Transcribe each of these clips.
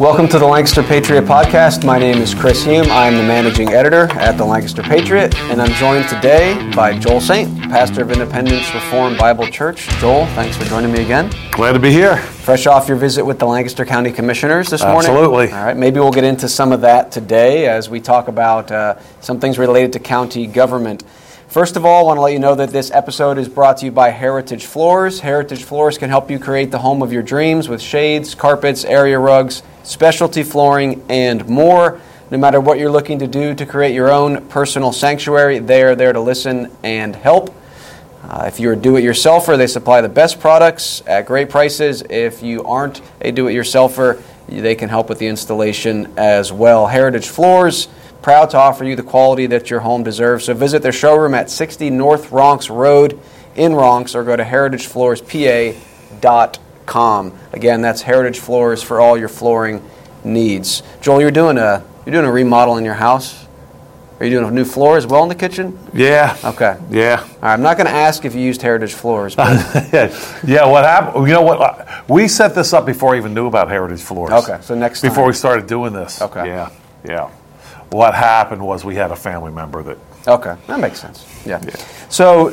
Welcome to the Lancaster Patriot Podcast. My name is Chris Hume. I'm the managing editor at the Lancaster Patriot, and I'm joined today by Joel Saint, pastor of Independence Reformed Bible Church. Joel, thanks for joining me again. Glad to be here. Fresh off your visit with the Lancaster County Commissioners this morning. Absolutely. All right, maybe we'll get into some of that today as we talk about uh, some things related to county government. First of all, I want to let you know that this episode is brought to you by Heritage Floors. Heritage Floors can help you create the home of your dreams with shades, carpets, area rugs, specialty flooring, and more. No matter what you're looking to do to create your own personal sanctuary, they are there to listen and help. Uh, if you're a do it yourselfer, they supply the best products at great prices. If you aren't a do it yourselfer, they can help with the installation as well. Heritage Floors proud to offer you the quality that your home deserves. So visit their showroom at 60 North Ronks Road in Ronks or go to heritagefloorspa.com. Again, that's Heritage Floors for all your flooring needs. Joel, you're doing a you're doing a remodel in your house. Are you doing a new floor as well in the kitchen? Yeah. Okay. Yeah. All right, I'm not going to ask if you used Heritage Floors, but yeah. What happened? You know what? Uh, We set this up before I even knew about Heritage Floors. Okay, so next Before time. we started doing this. Okay. Yeah. Yeah. What happened was we had a family member that. Okay, that makes sense. Yeah. Yeah. So,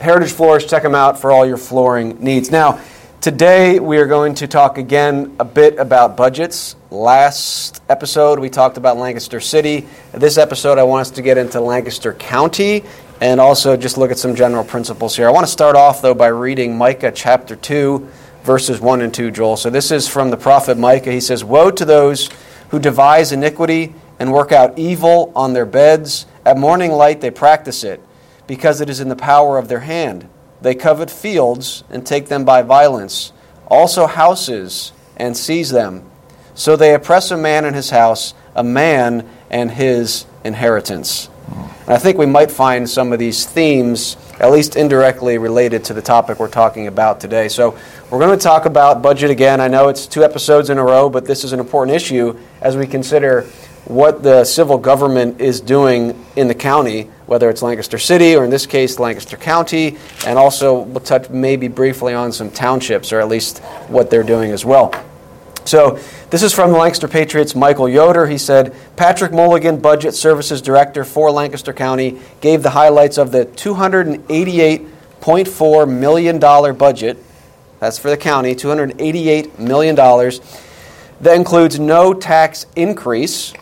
Heritage Floors, check them out for all your flooring needs. Now, today we are going to talk again a bit about budgets. Last episode we talked about Lancaster City. This episode I want us to get into Lancaster County and also just look at some general principles here. I want to start off though by reading Micah chapter 2, verses 1 and 2, Joel. So, this is from the prophet Micah. He says, Woe to those who devise iniquity and work out evil on their beds. At morning light they practice it, because it is in the power of their hand. They covet fields and take them by violence, also houses and seize them. So they oppress a man and his house, a man and his inheritance. And I think we might find some of these themes, at least indirectly related to the topic we're talking about today. So we're going to talk about budget again. I know it's two episodes in a row, but this is an important issue as we consider what the civil government is doing in the county, whether it's Lancaster City or in this case Lancaster County, and also we'll touch maybe briefly on some townships or at least what they're doing as well. So, this is from the Lancaster Patriots' Michael Yoder. He said Patrick Mulligan, Budget Services Director for Lancaster County, gave the highlights of the $288.4 million budget. That's for the county, $288 million. That includes no tax increase.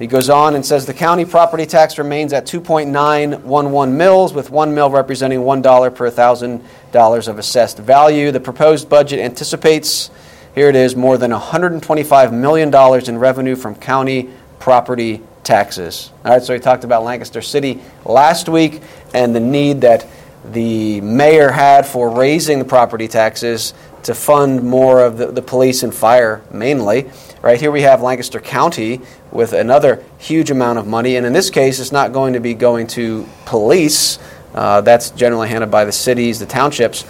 He goes on and says the county property tax remains at 2.911 mils, with one mil representing $1 per $1,000 of assessed value. The proposed budget anticipates here it is more than $125 million in revenue from county property taxes. All right, so we talked about Lancaster City last week and the need that the mayor had for raising the property taxes to fund more of the, the police and fire mainly. Right here we have Lancaster County with another huge amount of money, and in this case, it's not going to be going to police. Uh, that's generally handled by the cities, the townships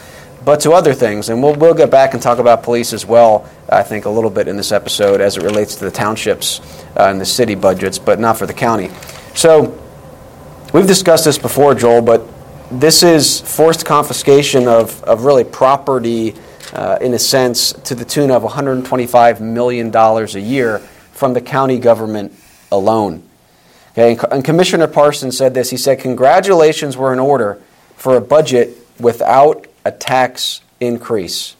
but to other things. And we'll, we'll get back and talk about police as well, I think, a little bit in this episode as it relates to the townships uh, and the city budgets, but not for the county. So we've discussed this before, Joel, but this is forced confiscation of, of really property, uh, in a sense, to the tune of $125 million a year from the county government alone. Okay, and Commissioner Parsons said this. He said, Congratulations were in order for a budget without a tax increase.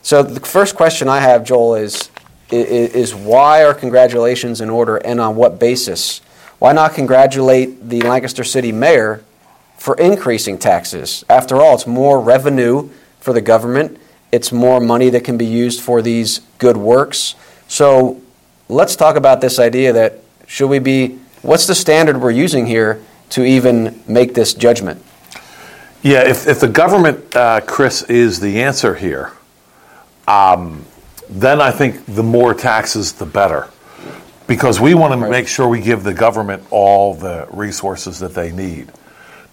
So the first question I have, Joel, is, is, why are congratulations in order and on what basis? Why not congratulate the Lancaster City mayor for increasing taxes? After all, it's more revenue for the government. It's more money that can be used for these good works. So let's talk about this idea that should we be, what's the standard we're using here to even make this judgment? Yeah, if, if the government, uh, Chris, is the answer here, um, then I think the more taxes, the better. Because we want to make sure we give the government all the resources that they need.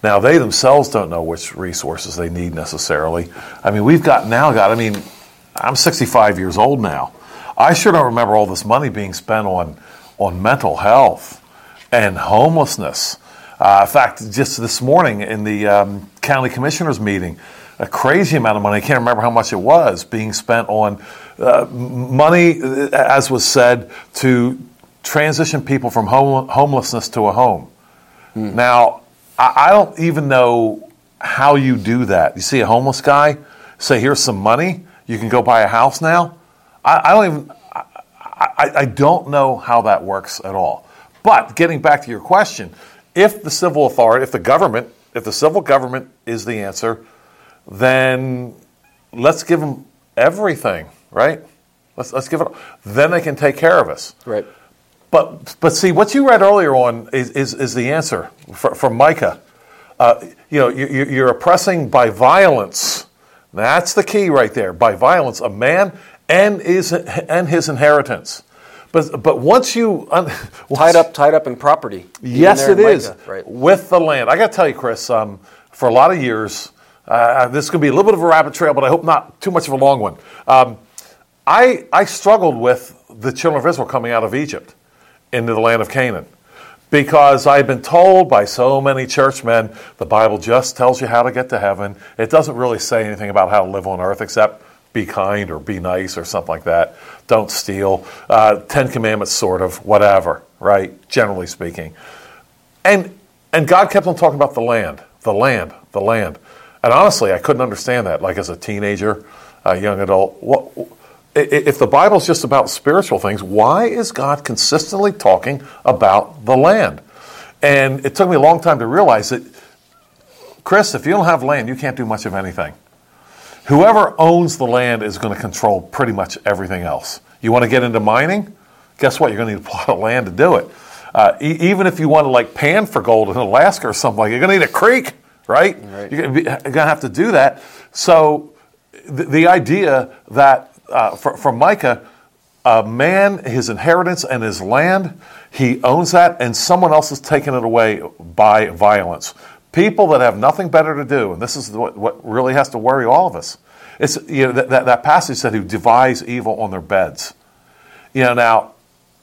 Now, they themselves don't know which resources they need necessarily. I mean, we've got now got, I mean, I'm 65 years old now. I sure don't remember all this money being spent on, on mental health and homelessness. Uh, in fact, just this morning in the um, county commissioners meeting, a crazy amount of money. I can't remember how much it was being spent on uh, money, uh, as was said, to transition people from home, homelessness to a home. Mm. Now, I, I don't even know how you do that. You see a homeless guy, say, "Here's some money. You can go buy a house now." I, I don't even. I, I don't know how that works at all. But getting back to your question, if the civil authority, if the government, if the civil government is the answer, then let's give them everything, right? Let's, let's give it. Then they can take care of us. Right. But but see what you read earlier on is is, is the answer for, from Micah. Uh, you know you, you're oppressing by violence. That's the key right there. By violence, a man and his and his inheritance. But but once you once, tied up tied up in property. Yes, it is Micah, right. with the land. I got to tell you, Chris. Um, for a lot of years, uh, this is going to be a little bit of a rabbit trail, but I hope not too much of a long one. Um, I I struggled with the children of Israel coming out of Egypt into the land of Canaan because I've been told by so many churchmen the Bible just tells you how to get to heaven. It doesn't really say anything about how to live on earth except be kind or be nice or something like that. Don't steal. Uh, Ten Commandments, sort of, whatever, right? Generally speaking. And, and God kept on talking about the land, the land, the land. And honestly, I couldn't understand that, like as a teenager, a young adult. What, if the Bible's just about spiritual things, why is God consistently talking about the land? And it took me a long time to realize that, Chris, if you don't have land, you can't do much of anything. Whoever owns the land is going to control pretty much everything else. You want to get into mining? Guess what? You're going to need a plot of land to do it. Uh, e- even if you want to like pan for gold in Alaska or something like, you're going to need a creek, right? right. You're going to have to do that. So the, the idea that uh, for, for Micah, a man, his inheritance and his land, he owns that, and someone else is taking it away by violence. People that have nothing better to do, and this is what, what really has to worry all of us. It's you know that, that, that passage said who devise evil on their beds. You know, now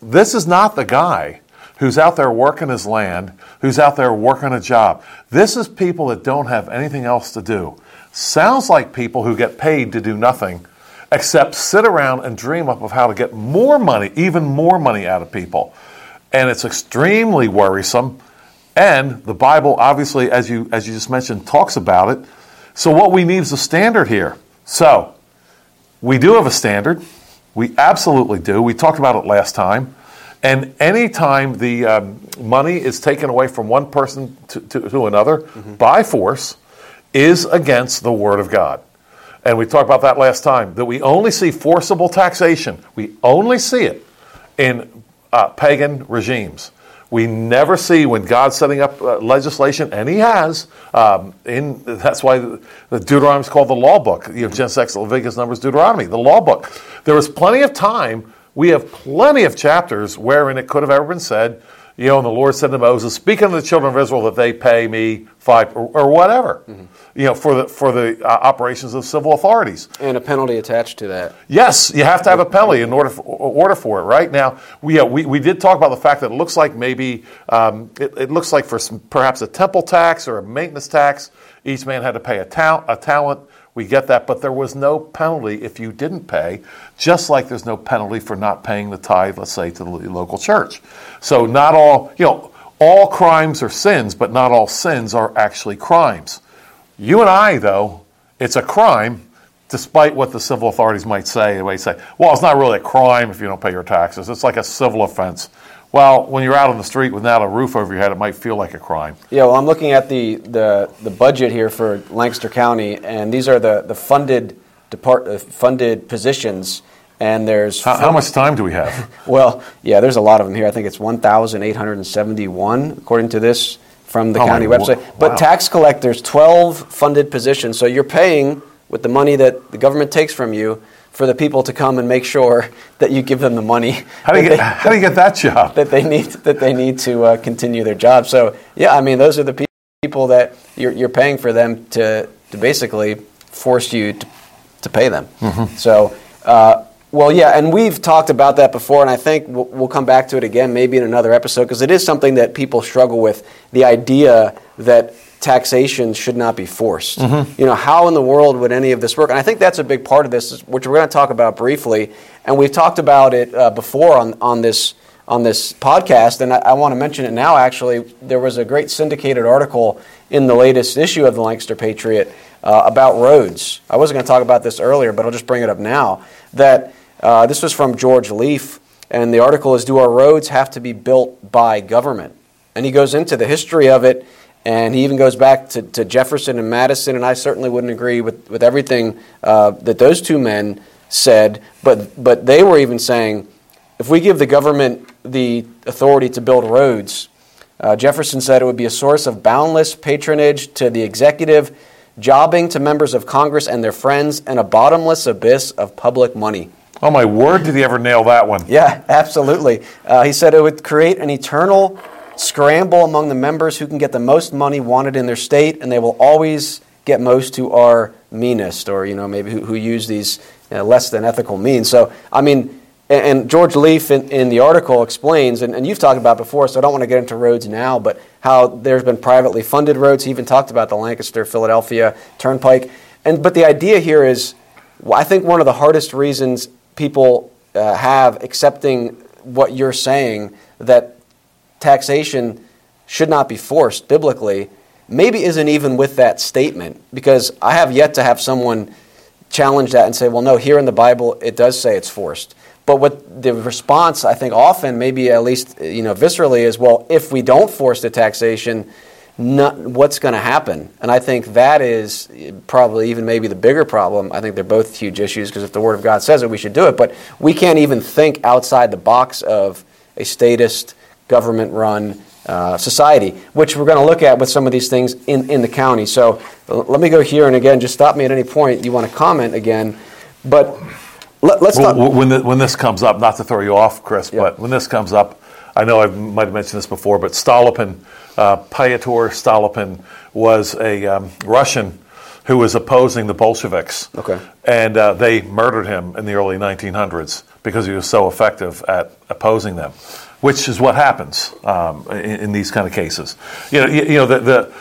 this is not the guy who's out there working his land, who's out there working a job. This is people that don't have anything else to do. Sounds like people who get paid to do nothing except sit around and dream up of how to get more money, even more money out of people. And it's extremely worrisome. And the Bible, obviously, as you, as you just mentioned, talks about it. So, what we need is a standard here. So, we do have a standard. We absolutely do. We talked about it last time. And anytime the um, money is taken away from one person to, to, to another mm-hmm. by force, is against the Word of God and we talked about that last time, that we only see forcible taxation. We only see it in uh, pagan regimes. We never see when God's setting up uh, legislation, and He has. Um, in that's why the, the Deuteronomy is called the Law Book. You have Genesis, Leviticus, Numbers, Deuteronomy, the Law Book. There was plenty of time. We have plenty of chapters wherein it could have ever been said, you know, and the Lord said to Moses, "Speak unto the children of Israel that they pay me five or, or whatever." Mm-hmm you know, for the for the uh, operations of civil authorities. And a penalty attached to that. Yes, you have to have a penalty in order for, order for it. Right now, we, uh, we we did talk about the fact that it looks like maybe um, it, it, looks like for some, perhaps a temple tax or a maintenance tax, each man had to pay a, ta- a talent. We get that, but there was no penalty if you didn't pay, just like there's no penalty for not paying the tithe, let's say, to the local church. So not all, you know, all crimes are sins, but not all sins are actually crimes. You and I, though, it's a crime, despite what the civil authorities might say. They might say, well, it's not really a crime if you don't pay your taxes. It's like a civil offense. Well, when you're out on the street without a roof over your head, it might feel like a crime. Yeah, well, I'm looking at the, the, the budget here for Lancaster County, and these are the, the funded depart, uh, funded positions. And there's how, how, much time do we have? well, yeah, there's a lot of them here. I think it's 1,871 according to this from the oh county website. Wow. But tax collectors, 12 funded positions. So you're paying with the money that the government takes from you for the people to come and make sure that you give them the money. How do you, get, they, how do you get that job? That they need, that they need to uh, continue their job. So, yeah, I mean, those are the people that you're, you're paying for them to, to basically force you to, to pay them. Mm-hmm. So, uh, well, yeah, and we've talked about that before, and I think we'll, we'll come back to it again maybe in another episode because it is something that people struggle with the idea that taxation should not be forced. Mm-hmm. You know, how in the world would any of this work? And I think that's a big part of this, which we're going to talk about briefly. And we've talked about it uh, before on, on this on this podcast, and I, I want to mention it now. Actually, there was a great syndicated article in the latest issue of the Lancaster Patriot uh, about roads. I wasn't going to talk about this earlier, but I'll just bring it up now. That uh, this was from George Leef, and the article is Do Our Roads Have to Be Built by Government? And he goes into the history of it, and he even goes back to, to Jefferson and Madison, and I certainly wouldn't agree with, with everything uh, that those two men said, but, but they were even saying if we give the government the authority to build roads, uh, Jefferson said it would be a source of boundless patronage to the executive, jobbing to members of Congress and their friends, and a bottomless abyss of public money. Oh my word! Did he ever nail that one? Yeah, absolutely. Uh, he said it would create an eternal scramble among the members who can get the most money wanted in their state, and they will always get most who are meanest, or you know maybe who, who use these you know, less than ethical means. So, I mean, and, and George Leef in, in, the article explains, and, and you've talked about before, so I don't want to get into roads now, but how there's been privately funded roads. He even talked about the Lancaster Philadelphia Turnpike, and but the idea here is, I think one of the hardest reasons people uh, have accepting what you're saying that taxation should not be forced biblically maybe isn't even with that statement because I have yet to have someone challenge that and say, well, no, here in the Bible it does say it's forced. But what the response, I think, often, maybe at least you know viscerally, is, well, if we don't force the taxation, not, what's going to happen? And I think that is probably even maybe the bigger problem. I think they're both huge issues because if the Word of God says it, we should do it. But we can't even think outside the box of a statist, government run uh, society, which we're going to look at with some of these things in, in the county. So let me go here and again, just stop me at any point you want to comment again. But let, us well, talk. When, the, when this comes up, not to throw you off, Chris, yeah. but when this comes up, I know I might have mentioned this before, but Stolypin uh, Pyotr Stolypin was a um, Russian who was opposing the Bolsheviks. Okay. And uh, they murdered him in the early 1900s because he was so effective at opposing them, which is what happens um, in, in, these kind of cases. You know, you, you know the, the,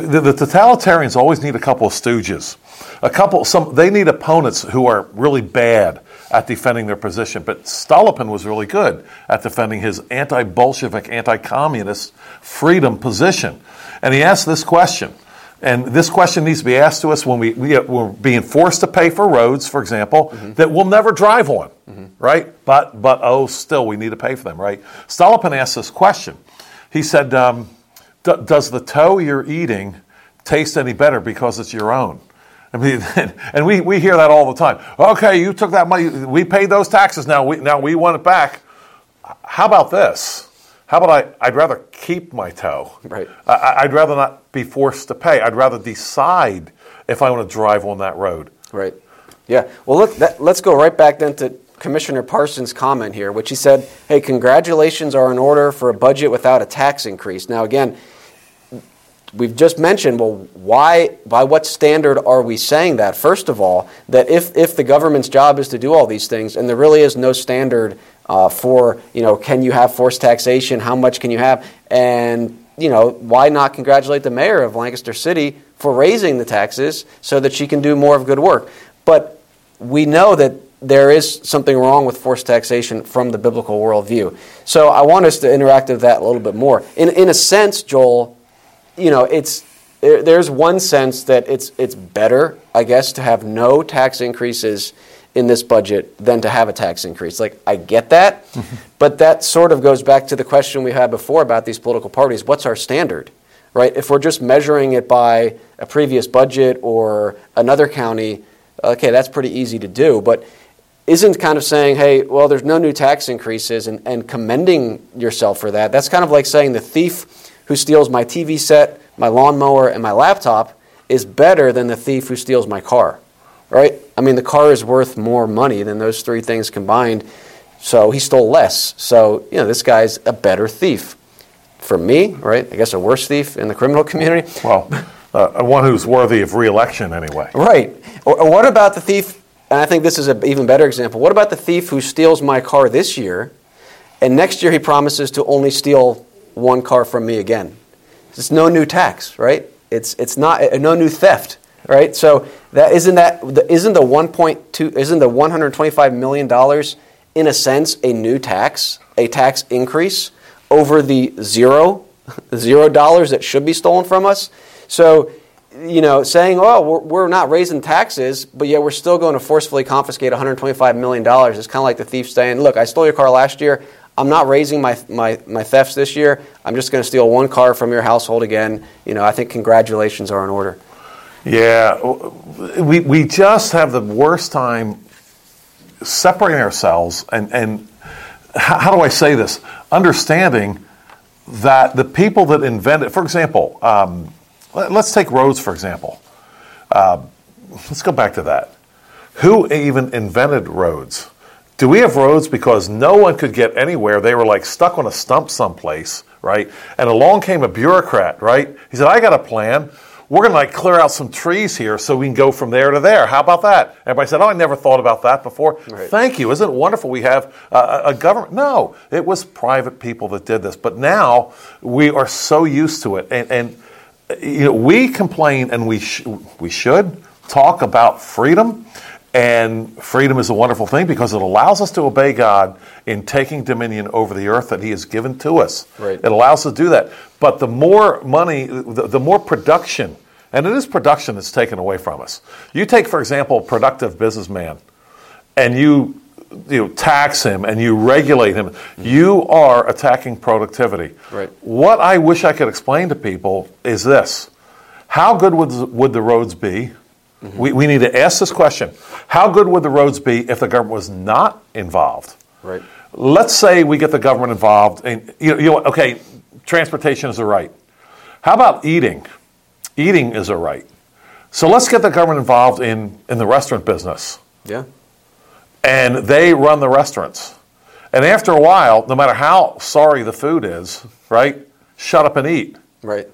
the, the totalitarians always need a couple of stooges. A couple, some they need opponents who are really bad at defending their position. But Stolypin was really good at defending his anti Bolshevik, anti communist freedom position. And he asked this question. And this question needs to be asked to us when we, we, are being forced to pay for roads, for example, mm-hmm. that we'll never drive on, mm-hmm. right? But, but, oh, still, we need to pay for them, right? Stolypin asked this question. He said, um, Does the toe you're eating taste any better because it's your own? I mean, and we, we hear that all the time. Okay, you took that money, we paid those taxes, now we, now we want it back. How about this? How about I, I'd rather keep my toe? Right. I, would rather not be forced to pay. I'd rather decide if I want to drive on that road. Right. Yeah. Well, look, that, let's go right back then to Commissioner Parsons' comment here, which he said, hey, congratulations are in order for a budget without a tax increase. Now, again, we've just mentioned, well, why, by what standard are we saying that? First of all, that if, if the government's job is to do all these things, and there really is no standard uh, for, you know, can you have forced taxation, how much can you have, and, you know, why not congratulate the mayor of Lancaster City for raising the taxes so that she can do more of good work? But we know that there is something wrong with forced taxation from the biblical worldview. So I want us to interact with that a little bit more. In, in a sense, Joel, you know, it's there, there's one sense that it's it's better, I guess, to have no tax increases in this budget than to have a tax increase. Like I get that, but that sort of goes back to the question we had before about these political parties. What's our standard? Right? If we're just measuring it by a previous budget or another county, okay, that's pretty easy to do, but isn't kind of saying, hey, well, there's no new tax increases and, and commending yourself for that. That's kind of like saying the thief who steals my TV set, my lawnmower, and my laptop is better than the thief who steals my car. Right? I mean, the car is worth more money than those three things combined. So he stole less. So, you know, this guy's a better thief. For me, right? I guess a worse thief in the criminal community. Well, uh, one who's worthy of reelection anyway. Right. Or, or what about the thief? And I think this is an even better example. What about the thief who steals my car this year, and next year he promises to only steal one car from me again. It's no new tax, right? It's it's not uh, no new theft, right? So that isn't that isn't the 1.2 isn't the 125 million dollars in a sense a new tax, a tax increase over the zero zero dollars that should be stolen from us. So you know, saying, "Oh, we're, we're not raising taxes, but yet we're still going to forcefully confiscate 125 million dollars." It's kind of like the thief saying, "Look, I stole your car last year. I'm not raising my, my, my thefts this year. I'm just going to steal one car from your household again." You know, I think congratulations are in order. Yeah, we, we just have the worst time separating ourselves and, and how, do I say this? Understanding that the people that invented, for example, um, let, us take roads, for example. Uh, let's go back to that. Who even invented roads? Do we have roads because no one could get anywhere? They were like stuck on a stump someplace, right? And along came a bureaucrat, right? He said, I got a plan we're going to like clear out some trees here so we can go from there to there. How about that? Everybody said, oh, I never thought about that before. Right. Thank you. Isn't it wonderful we have uh, a government? No, it was private people that did this. But now we are so used to it. And, and you know, we complain and we, sh- we should talk about freedom. And freedom is a wonderful thing because it allows us to obey God in taking dominion over the earth that He has given to us. Right. It allows us to do that. But the more money, the, the more production and it is production that's taken away from us. You take, for example, a productive businessman, and you you know, tax him and you regulate him, mm-hmm. you are attacking productivity. Right. What I wish I could explain to people is this: How good would would the roads be? Mm-hmm. We, we need to ask this question: How good would the roads be if the government was not involved? Right. Let's say we get the government involved, and you know, you know okay, transportation is a right. How about eating? eating is a right. So let's get the government involved in, in the restaurant business. Yeah. And they run the restaurants. And after a while, no matter how sorry the food is, right, shut up and eat. Right.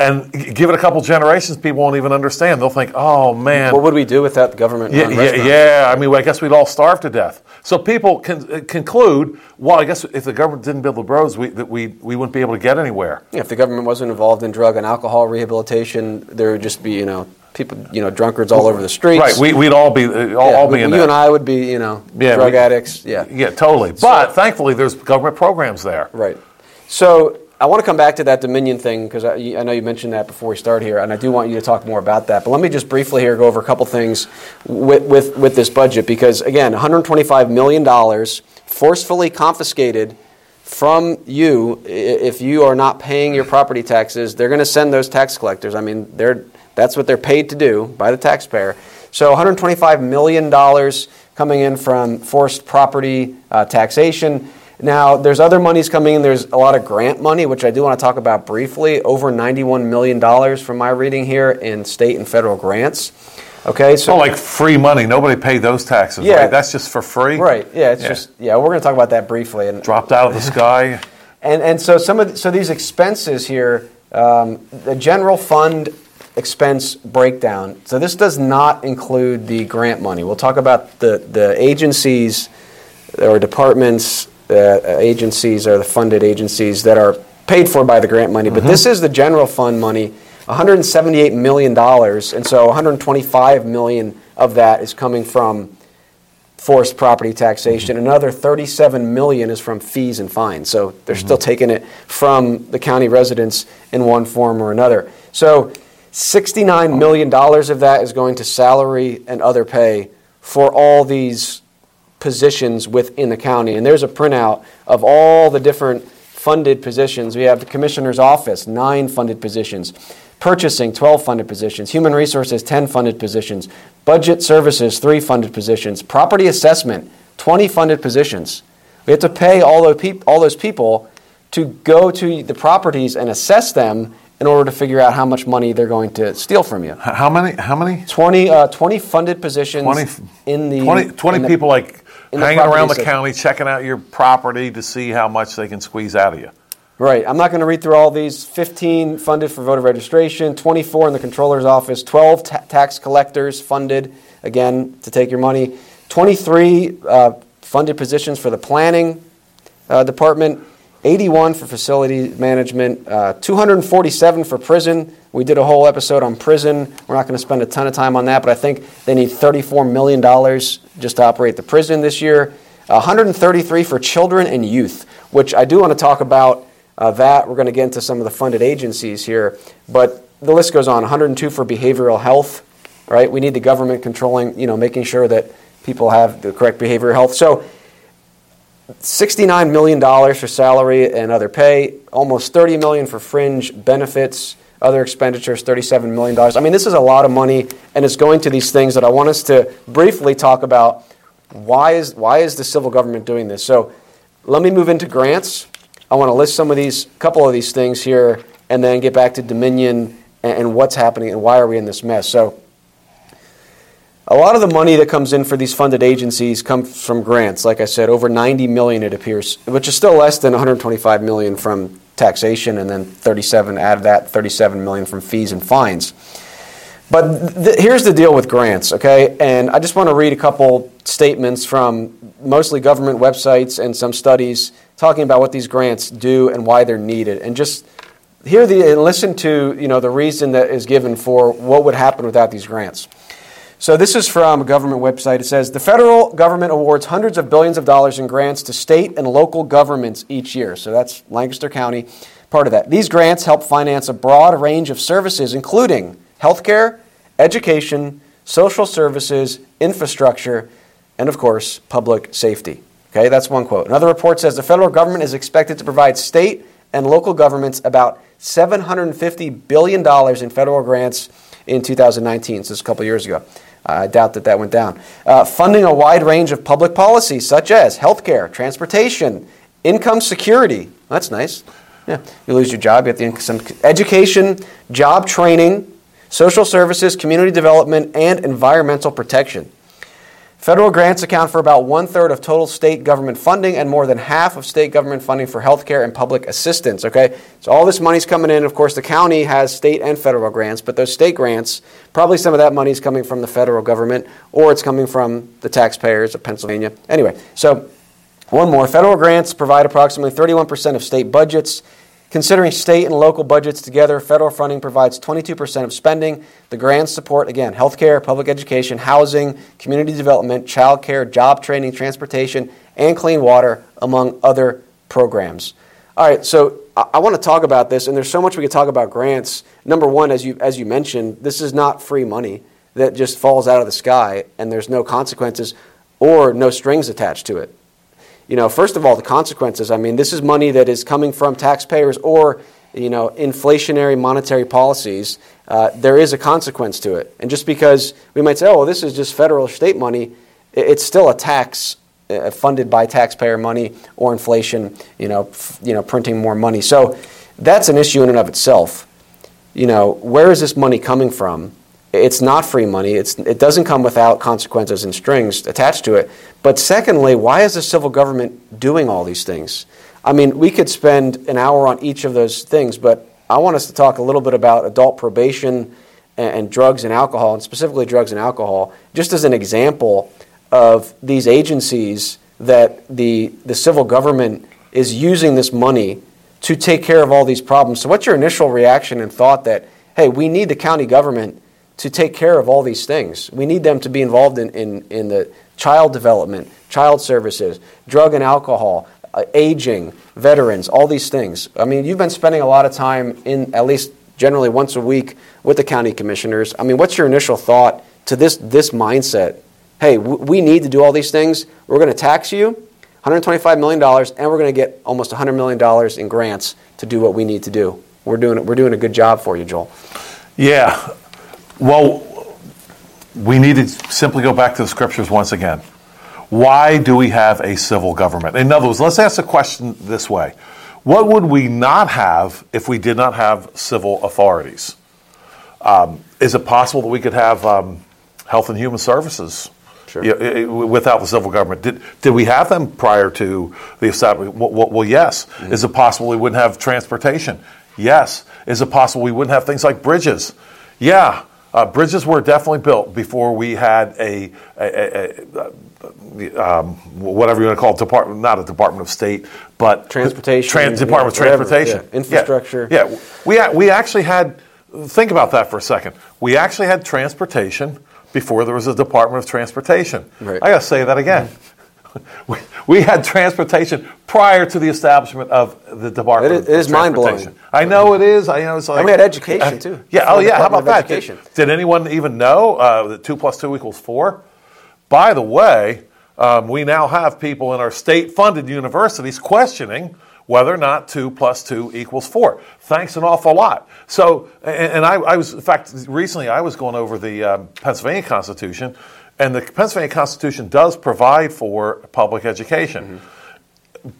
And give it a couple generations, people won't even understand. They'll think, "Oh man, what would we do without the government?" Yeah, yeah, yeah. I mean, I guess we'd all starve to death. So people can uh, conclude, well, I guess if the government didn't build the roads, we, that we, we wouldn't be able to get anywhere. Yeah, if the government wasn't involved in drug and alcohol rehabilitation, there would just be, you know, people, you know, drunkards all over the streets. Right, we, would all be uh, all, yeah, all be you that. and I would be, you know, yeah, drug we, addicts. Yeah, yeah, totally. But so, thankfully, there's government programs there. Right. So I want to come back to that Dominion thing because I, I, know you mentioned that before we start here, and I do want you to talk more about that. But let me just briefly here go over a couple things with, with, with this budget because, again, $125 million forcefully confiscated from you if you are not paying your property taxes. They're going to send those tax collectors. I mean, they're, that's what they're paid to do by the taxpayer. So $125 million coming in from forced property uh, taxation. Now, there's other monies coming in. There's a lot of grant money, which I do want to talk about briefly. Over $91 million from my reading here in state and federal grants. Okay, so oh, like free money. Nobody paid those taxes. Yeah, right? that's just for free. Right. Yeah, it's yeah. just yeah. We're going to talk about that briefly. And dropped out of the sky. and and so some of the, so these expenses here, um, the general fund expense breakdown. So this does not include the grant money. We'll talk about the the agencies or departments agencies are the funded agencies that are paid for by the grant money, but mm-hmm. this is the general fund money, 178 million dollars, and so 125 million of that is coming from forced property taxation. Mm-hmm. Another 37 million is from fees and fines. So they're mm-hmm. still taking it from the county residents in one form or another. So 69 million dollars of that is going to salary and other pay for all these positions within the county. And there's a printout of all the different funded positions. We have the commissioner's office, nine funded positions. Purchasing, 12 funded positions. Human resources, 10 funded positions. Budget services, three funded positions. Property assessment, 20 funded positions. We have to pay all those, peop- all those people to go to the properties and assess them in order to figure out how much money they're going to steal from you. How many? How many? 20, uh, 20 funded positions 20, in the 20, 20 in the, people like hanging around the system. county, checking out your property to see how much they can squeeze out of you. Right. I'm not going to read through all these. 15 funded for voter registration, 24 in the controller's office, 12 ta- tax collectors funded, again, to take your money, 23 uh, funded positions for the planning uh, department, 81 for facility management, uh, 247 for prison. We did a whole episode on prison. We're not going to spend a ton of time on that, but I think they need $34 million just to operate the prison this year. 133 for children and youth, which I do want to talk about uh, that. We're going to get into some of the funded agencies here, but the list goes on. 102 for behavioral health, right? We need the government controlling, you know, making sure that people have the correct behavioral health. So $69 million for salary and other pay, almost 30 million for fringe benefits, other expenditures, $37 million. I mean, this is a lot of money, and it's going to these things that I want us to briefly talk about. Why is, why is the civil government doing this? So let me move into grants. I want to list some of these, a couple of these things here, and then get back to Dominion and, and what's happening and why are we in this mess. So a lot of the money that comes in for these funded agencies comes from grants. Like I said, over 90 million it appears, which is still less than 125 million from taxation, and then 37 out of that 37 million from fees and fines. But th- here's the deal with grants, okay? And I just want to read a couple statements from mostly government websites and some studies talking about what these grants do and why they're needed, and just hear the and listen to you know the reason that is given for what would happen without these grants. So this is from a government website. It says the federal government awards hundreds of billions of dollars in grants to state and local governments each year. So that's Lancaster County, part of that. These grants help finance a broad range of services, including healthcare, education, social services, infrastructure, and of course, public safety. Okay, that's one quote. Another report says the federal government is expected to provide state and local governments about $750 billion in federal grants in 2019, so it's a couple years ago. I doubt that that went down. Uh, funding a wide range of public policies such as healthcare, transportation, income security. That's nice. Yeah, you lose your job, you get the income, education, job training, social services, community development, and environmental protection. Federal grants account for about one third of total state government funding and more than half of state government funding for healthcare and public assistance. Okay, so all this money's coming in. Of course, the county has state and federal grants, but those state grants, probably some of that money is coming from the federal government or it's coming from the taxpayers of Pennsylvania. Anyway, so one more. Federal grants provide approximately 31% of state budgets. Considering state and local budgets together, federal funding provides 22% of spending. The grants support, again, healthcare, public education, housing, community development, child care, job training, transportation, and clean water, among other programs. All right, so I, I want to talk about this, and there's so much we could talk about grants. Number one, as you, as you mentioned, this is not free money that just falls out of the sky and there's no consequences or no strings attached to it you know, first of all, the consequences. I mean, this is money that is coming from taxpayers or, you know, inflationary monetary policies. Uh, there is a consequence to it. And just because we might say, oh, well, this is just federal or state money, it's still a tax uh, funded by taxpayer money or inflation, you know, f- you know, printing more money. So that's an issue in and of itself. You know, where is this money coming from? It's not free money. It's, it doesn't come without consequences and strings attached to it. But secondly, why is the civil government doing all these things? I mean, we could spend an hour on each of those things, but I want us to talk a little bit about adult probation and, and drugs and alcohol, and specifically drugs and alcohol, just as an example of these agencies that the, the civil government is using this money to take care of all these problems. So, what's your initial reaction and thought that, hey, we need the county government? To take care of all these things. We need them to be involved in, in, in the child development, child services, drug and alcohol, uh, aging, veterans, all these things. I mean, you've been spending a lot of time in at least generally once a week with the county commissioners. I mean, what's your initial thought to this, this mindset? Hey, w- we need to do all these things. We're going to tax you $125 million, and we're going to get almost $100 million in grants to do what we need to do. We're doing, we're doing a good job for you, Joel. Yeah, well, we need to simply go back to the scriptures once again. Why do we have a civil government? In other words, let's ask the question this way What would we not have if we did not have civil authorities? Um, is it possible that we could have um, health and human services sure. without the civil government? Did, did we have them prior to the establishment? Well, well yes. Mm-hmm. Is it possible we wouldn't have transportation? Yes. Is it possible we wouldn't have things like bridges? Yeah. Uh, bridges were definitely built before we had a, a, a, um, whatever you want to call it, department, not a Department of State, but Transportation, Trans- Department yeah, of whatever, Transportation, yeah, infrastructure. Yeah, yeah. we we actually had. Think about that for a second. We actually had transportation before there was a Department of Transportation. Right. I got to say that again. We, we had transportation prior to the establishment of the Department It is- it is mind-blowing. I know it is. I know it's like we had education, too. Yeah. Oh, yeah. How about that? Did, did anyone even know uh, that two plus two equals four? By the way, um, we now have people in our state-funded universities questioning whether or not two plus two equals four. Thanks an awful lot. So, and, and I, I was, in fact, recently I was going over the um, Pennsylvania Constitution, and the Pennsylvania Constitution does provide for public education.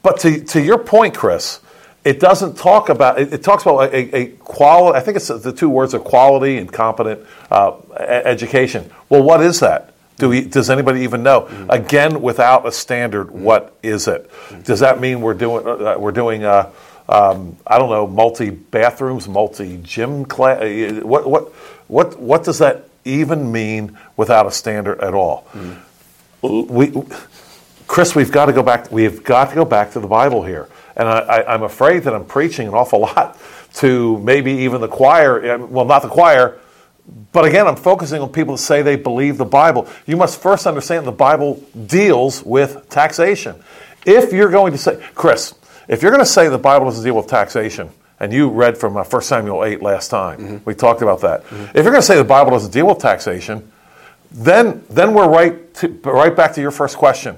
But to, to your point, Chris, it doesn't talk about, it, it talks about a, a quality, I think it's the two words are quality and competent uh, education. Well, what is that? Do we, does anybody even know? Again, without a standard, what is it? Does that mean we're doing, uh, we're doing uh, um, I don't know, multi bathrooms, multi gym class? What, what, what, what does that even mean without a standard at all? We, Chris, we've got to go back. We've got to go back to the Bible here, and I, I'm afraid that I'm preaching an awful lot to maybe even the choir. Well, not the choir, but again, I'm focusing on people that say they believe the Bible. You must first understand the Bible deals with taxation. If you're going to say, Chris, if you're going to say the Bible doesn't deal with taxation, and you read from uh, 1 Samuel 8 last time, we talked about that. If you're going to say the Bible doesn't deal with taxation, then then we're right to, right back to your first question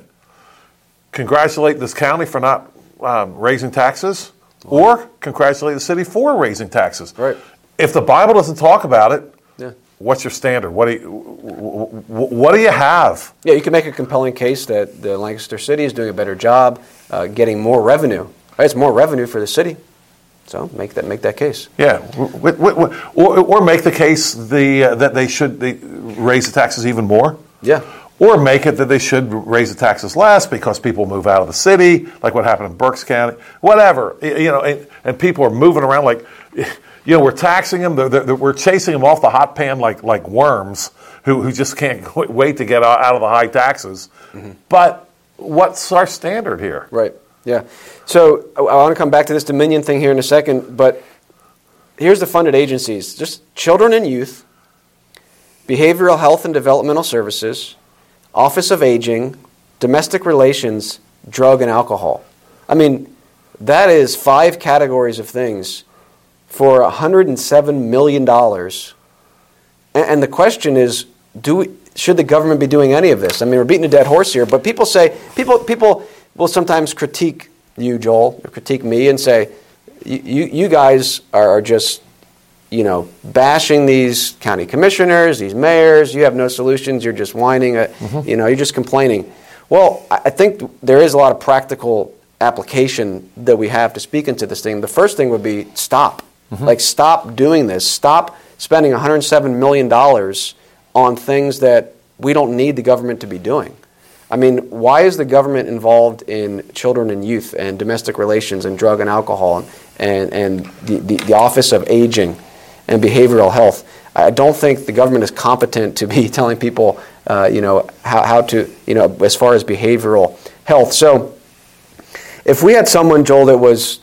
congratulate this county for not um, raising taxes, or congratulate the city for raising taxes. Right. If the Bible doesn't talk about it, Yeah. what's your standard? What do you, wh- wh- what do you have? Yeah, you can make a compelling case that the Lancaster City is doing a better job uh, getting more revenue. Right? It's more revenue for the city. So make that make that case. Yeah, w- or, or make the case the uh, that they should they raise the taxes even more. Yeah. Or make it that they should raise the taxes less because people move out of the city, like what happened in Berks County. Whatever, you know, and, and people are moving around like, you know, we're taxing them. They're, they're, we're chasing them off the hot pan like like worms who, who just can't wait to get out out of the high taxes. But what's our standard here? Right. Yeah. So I, want to come back to this Dominion thing here in a second, but here's the funded agencies: just children and youth, behavioral health and developmental services, Office of Aging, domestic relations, drug and alcohol. I mean, that is five categories of things for 107 million dollars. And, and the question is, do we, should the government be doing any of this? I mean, we're beating a dead horse here, but people say people people will sometimes critique you, Joel, or critique me, and say, you you, guys are, just you know, bashing these county commissioners, these mayors. You have no solutions. You're just whining. uh You know, you're just complaining. Well, I I think there is a lot of practical application that we have to speak into this thing. The first thing would be stop. Like, stop doing this. Stop spending 107 million dollars on things that we don't need the government to be doing. I mean, why is the government involved in children and youth and domestic relations and drug and alcohol and, and the, the, the Office of Aging and Behavioral Health? I don't think the government is competent to be telling people, uh, you know, how, how to, you know, as far as behavioral health. So if we had someone, Joel, that was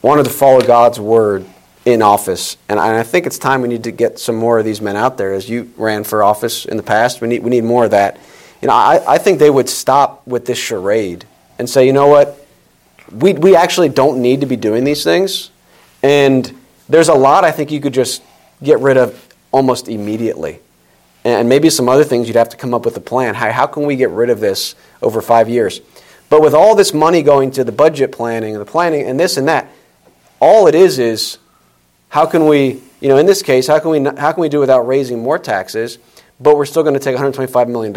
wanted to follow God's word in office, and I, and I think it's time we need to get some more of these men out there. As you ran for office in the past, we need we need more of that. You know, I, I think they would stop with this charade and say, you know what, we we actually don't need to be doing these things, and there's a lot I think you could just get rid of almost immediately. And maybe some other things you'd have to come up with a plan. How, how can we get rid of this over five years? But with all this money going to the budget planning and the planning and this and that, all it is is how can we, you know, in this case, how can we, how can we do without raising more taxes, but we're still going to take $125 million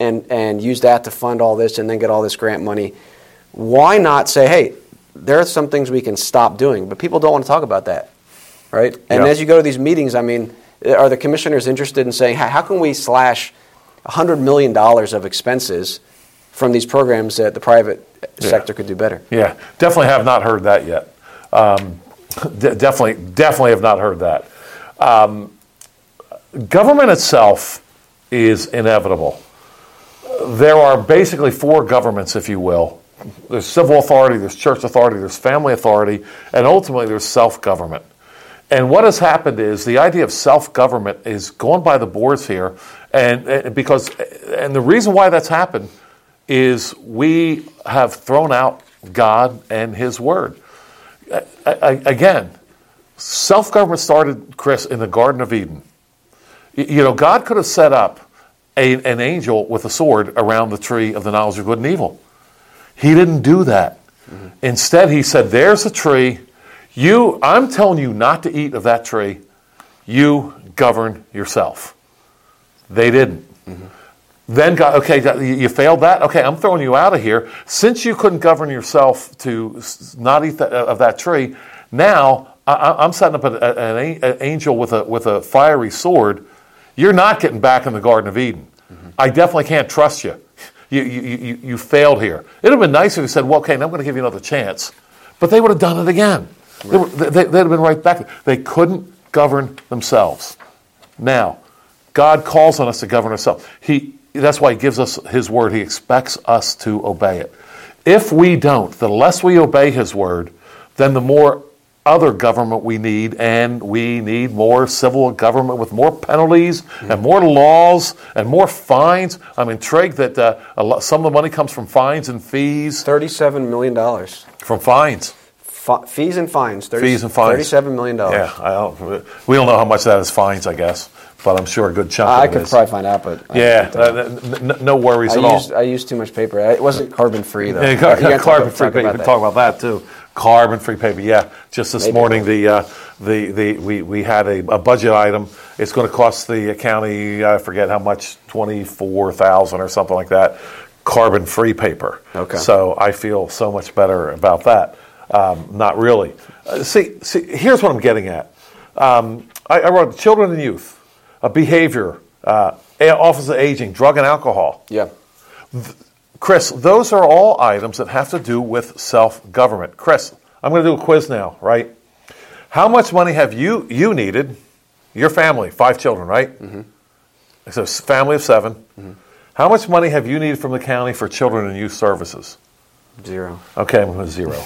and, and use that to fund all this and then get all this grant money? Why not say, hey, there are some things we can stop doing, but people don't want to talk about that, right? And Yeah. as you go to these meetings, I mean, are the commissioners interested in saying, how how can we slash $100 million of expenses from these programs that the private sector could do better? Yeah, definitely have not heard that yet. Um, de- definitely, definitely have not heard that. Um, government itself is inevitable. there are basically four governments, if you will. There's civil authority, there's church authority, there's family authority, and ultimately there's self government. And what has happened is the idea of self government is going by the boards here, and, and because and the reason why that's happened is we have thrown out God and His Word. I, I, again, self government started, Chris, in the Garden of Eden. You know, God could have set up a, an angel with a sword around the tree of the knowledge of good and evil. He didn't do that. Mm-hmm. Instead, he said, There's a tree. You, I'm telling you not to eat of that tree. You govern yourself. They didn't. Mm-hmm. Then God, okay, you failed that. Okay, I'm throwing you out of here. Since you couldn't govern yourself to not eat of that tree, now I, am setting up an, an, angel with a with a fiery sword. You're not getting back in the Garden of Eden. Mm-hmm. I definitely can't trust you. You, you, you. you failed here. It would have been nice if you said, well, okay, now I'm going to give you another chance. But they would have done it again. Right. They, they, they'd have been right back. They couldn't govern themselves. Now, God calls on us to govern ourselves. He, that's why He gives us His word. He expects us to obey it. If we don't, the less we obey His word, then the more other government we need, and we need more civil government with more penalties mm-hmm. and more laws and more fines. I'm intrigued that uh, lot, some of the money comes from fines and fees. $37 million. From fines. F- fees and fines. 30, fees and fines. $37 million. Yeah, I don't, we don't know how much that is fines, I guess but I'm sure a good chunk. I could is. probably find out, but yeah, uh, no worries I at used, all. I used too much paper. It wasn't carbon free though. Yeah, car- carbon free. You can talk about that too. Carbon free paper. Yeah, just this Maybe morning the uh, the the we, we had a, a budget item. It's going to cost the county I forget how much twenty four thousand or something like that. Carbon free paper. Okay. So I feel so much better about that. Um, not really. Uh, see, see, here's what I'm getting at. Um, I, I wrote children and youth uh, behavior, uh, office of aging, drug and alcohol. Yeah. Chris, those are all items that have to do with self government. Chris, I'm going to do a quiz now, right? How much money have you you needed? Your family, five children, right? Mm-hmm. It's a family of 7 mm-hmm. How much money have you needed from the county for children and youth services? Zero. Okay, I'm going to zero.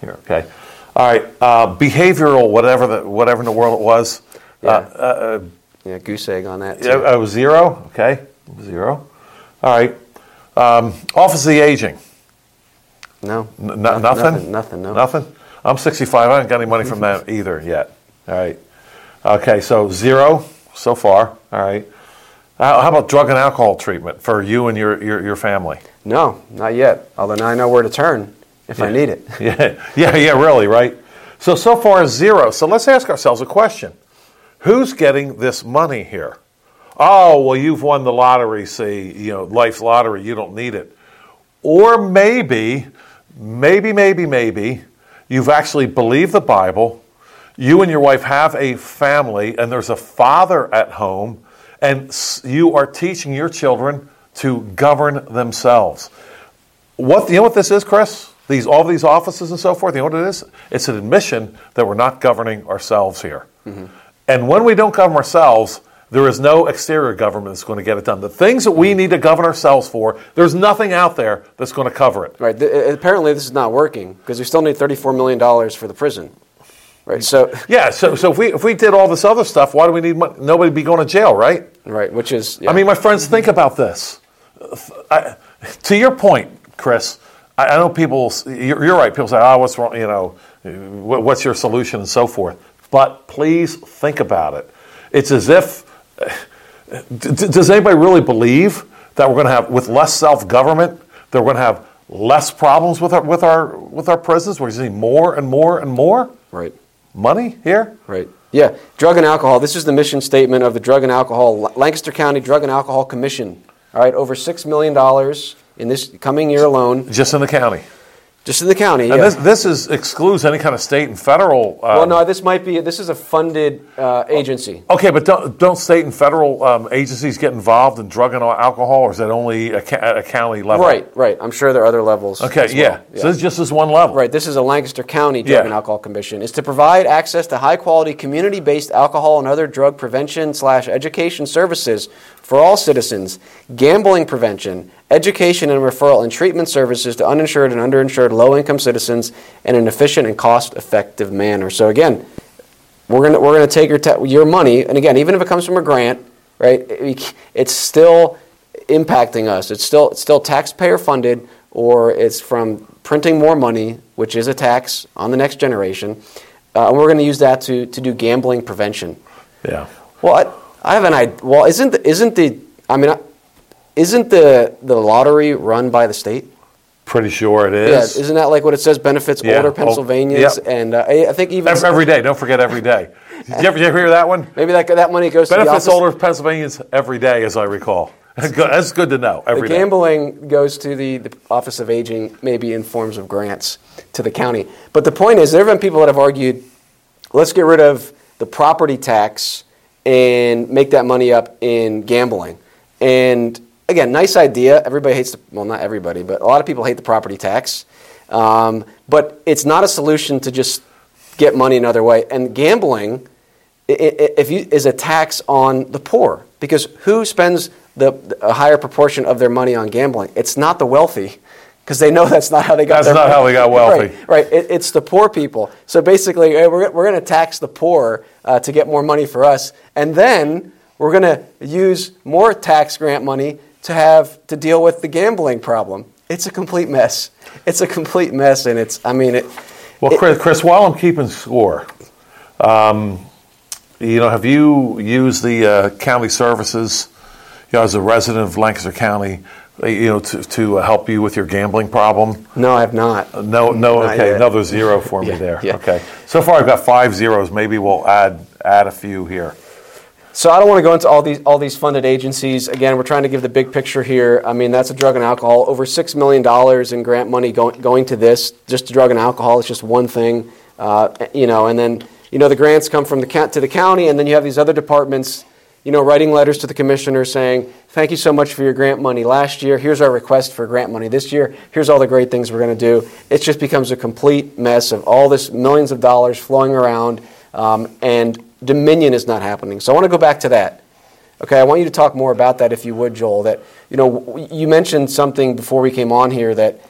Here, okay. All right. Uh, behavioral, whatever the whatever in the world it was. Yeah. Uh, uh yeah, goose egg on that. Too. Yeah, I was zero. Okay, zero. All right. Um, Office of the Aging. No. N- nothing? Nothing. Nothing. No. Nothing. I'm 65. I haven't got any money from that either yet. All right. Okay, so zero so far. All right. How, about drug and alcohol treatment for you and your, your, your family? No, not yet. Although now I know where to turn if yeah. I need it. yeah, yeah, yeah, really, right? So, so far zero. So let's ask ourselves a question Who's getting this money here? Oh, well, you've won the lottery, see, you know, life's lottery, you don't need it. Or maybe, maybe, maybe, maybe, you've actually believed the Bible, you and your wife have a family, and there's a father at home, and you are teaching your children to govern themselves. What, you know what this is, Chris? These, all these offices and so forth, you know what it is? It's an admission that we're not governing ourselves here. Mm-hmm. And when we don't govern ourselves, there is no exterior government that's going to get it done. The things that we mm. need to govern ourselves for, there's nothing out there that's going to cover it. Right. The, apparently, this is not working because we still need $34 million for the prison. Right. So yeah. So so if we if we did all this other stuff, why do we need money? Nobody be going to jail, right? Right. Which is. Yeah. I mean, my friends, mm-hmm. think about this. I, to your point, Chris. I, I know people. You're, you're, right. People say, "Oh, what's wrong?" You know, what's your solution and so forth. But please think about it. It's as if, does anybody really believe that we're going to have, with less self government, that we're going to have less problems with our, with our, with our prisons? We're seeing more and more and more? Right. Money here? Right. Yeah. Drug and alcohol. This is the mission statement of the Drug and Alcohol, Lancaster County Drug and Alcohol Commission. All right. Over $6 million in this coming year alone. Just in the county. Just in the county. And yeah. this, this is excludes any kind of state and federal. Um, well, no, this might be. This is a funded uh, agency. Okay, but don't, don't state and federal um, agencies get involved in drug and alcohol, or is that only a, a county level? Right, right. I'm sure there are other levels. Okay, yeah. Yeah. So this is just this one level. Right. This is a Lancaster County Drug yeah. and Alcohol Commission. Is to provide access to high quality community based alcohol and other drug prevention slash education services for all citizens, gambling prevention, education and referral and treatment services to uninsured and underinsured low income citizens in an efficient and cost effective manner. So, again, we're going to we're gonna take your, ta- your money, and again, even if it comes from a grant, right, it- it's still impacting us. It's still, it's still taxpayer funded, or it's from printing more money, which is a tax on the next generation. Uh, and we're going to use that to, to do gambling prevention. Yeah. Well, I, I have an idea. Well, isn't the, isn't the I mean, isn't the the lottery run by the state? Pretty sure it is. Yeah, is. isn't that like what it says? Benefits Yeah. older Oh, Pennsylvanians, yep. and uh, I think even every, every day. Don't forget every day. Did you ever, did you ever hear that one? maybe that that money goes to Benefits older Pennsylvanians every day, as I recall. That's good, to know. The Every day. gambling goes to the, the Office of Aging, maybe in forms of grants to the county. But the point is, there have been people that have argued, let's get rid of the property tax and make that money up in gambling. And again, nice idea. Everybody hates the, well, not everybody, but a lot of people hate the property tax. Um, but it's not a solution to just get money another way. And gambling if you, is a tax on the poor because who spends the, a higher proportion of their money on gambling? It's not the wealthy because they know that's not how they got. That's not money. how they got wealthy. Right, right. It, it's the poor people. So basically, eh, we're, we're going to tax the poor uh, to get more money for us, and then we're going to use more tax grant money to have to deal with the gambling problem. It's a complete mess. It's a complete mess, and it's. I mean, it. Well, it- Chris, Chris, while I'm keeping score, um, you know, have you used the uh, county services, you know, as a resident of Lancaster County, uh, you know, to, to uh, help you with your gambling problem? no, I have not. No, no, Not okay, yet. another zero for me Yeah, there. yeah. Okay, so far I've got five zeros. Maybe we'll add add a few here. So I don't want to go into all these all these funded agencies. Again, we're trying to give the big picture here. I mean, that's a drug and alcohol. Over six million dollars in grant money going going to this. Just drug and alcohol. It's just one thing, uh, you know. And then you know the grants come from the to the county, and then you have these other departments, you know, writing letters to the commissioner saying, "Thank you so much for your grant money last year. Here's our request for grant money this year. Here's all the great things we're going to do." It just becomes a complete mess of all this millions of dollars flowing around, um, and Dominion is not happening. So I want to go back to that. Okay, I want you to talk more about that if you would, Joel. That you know, you mentioned something before we came on here that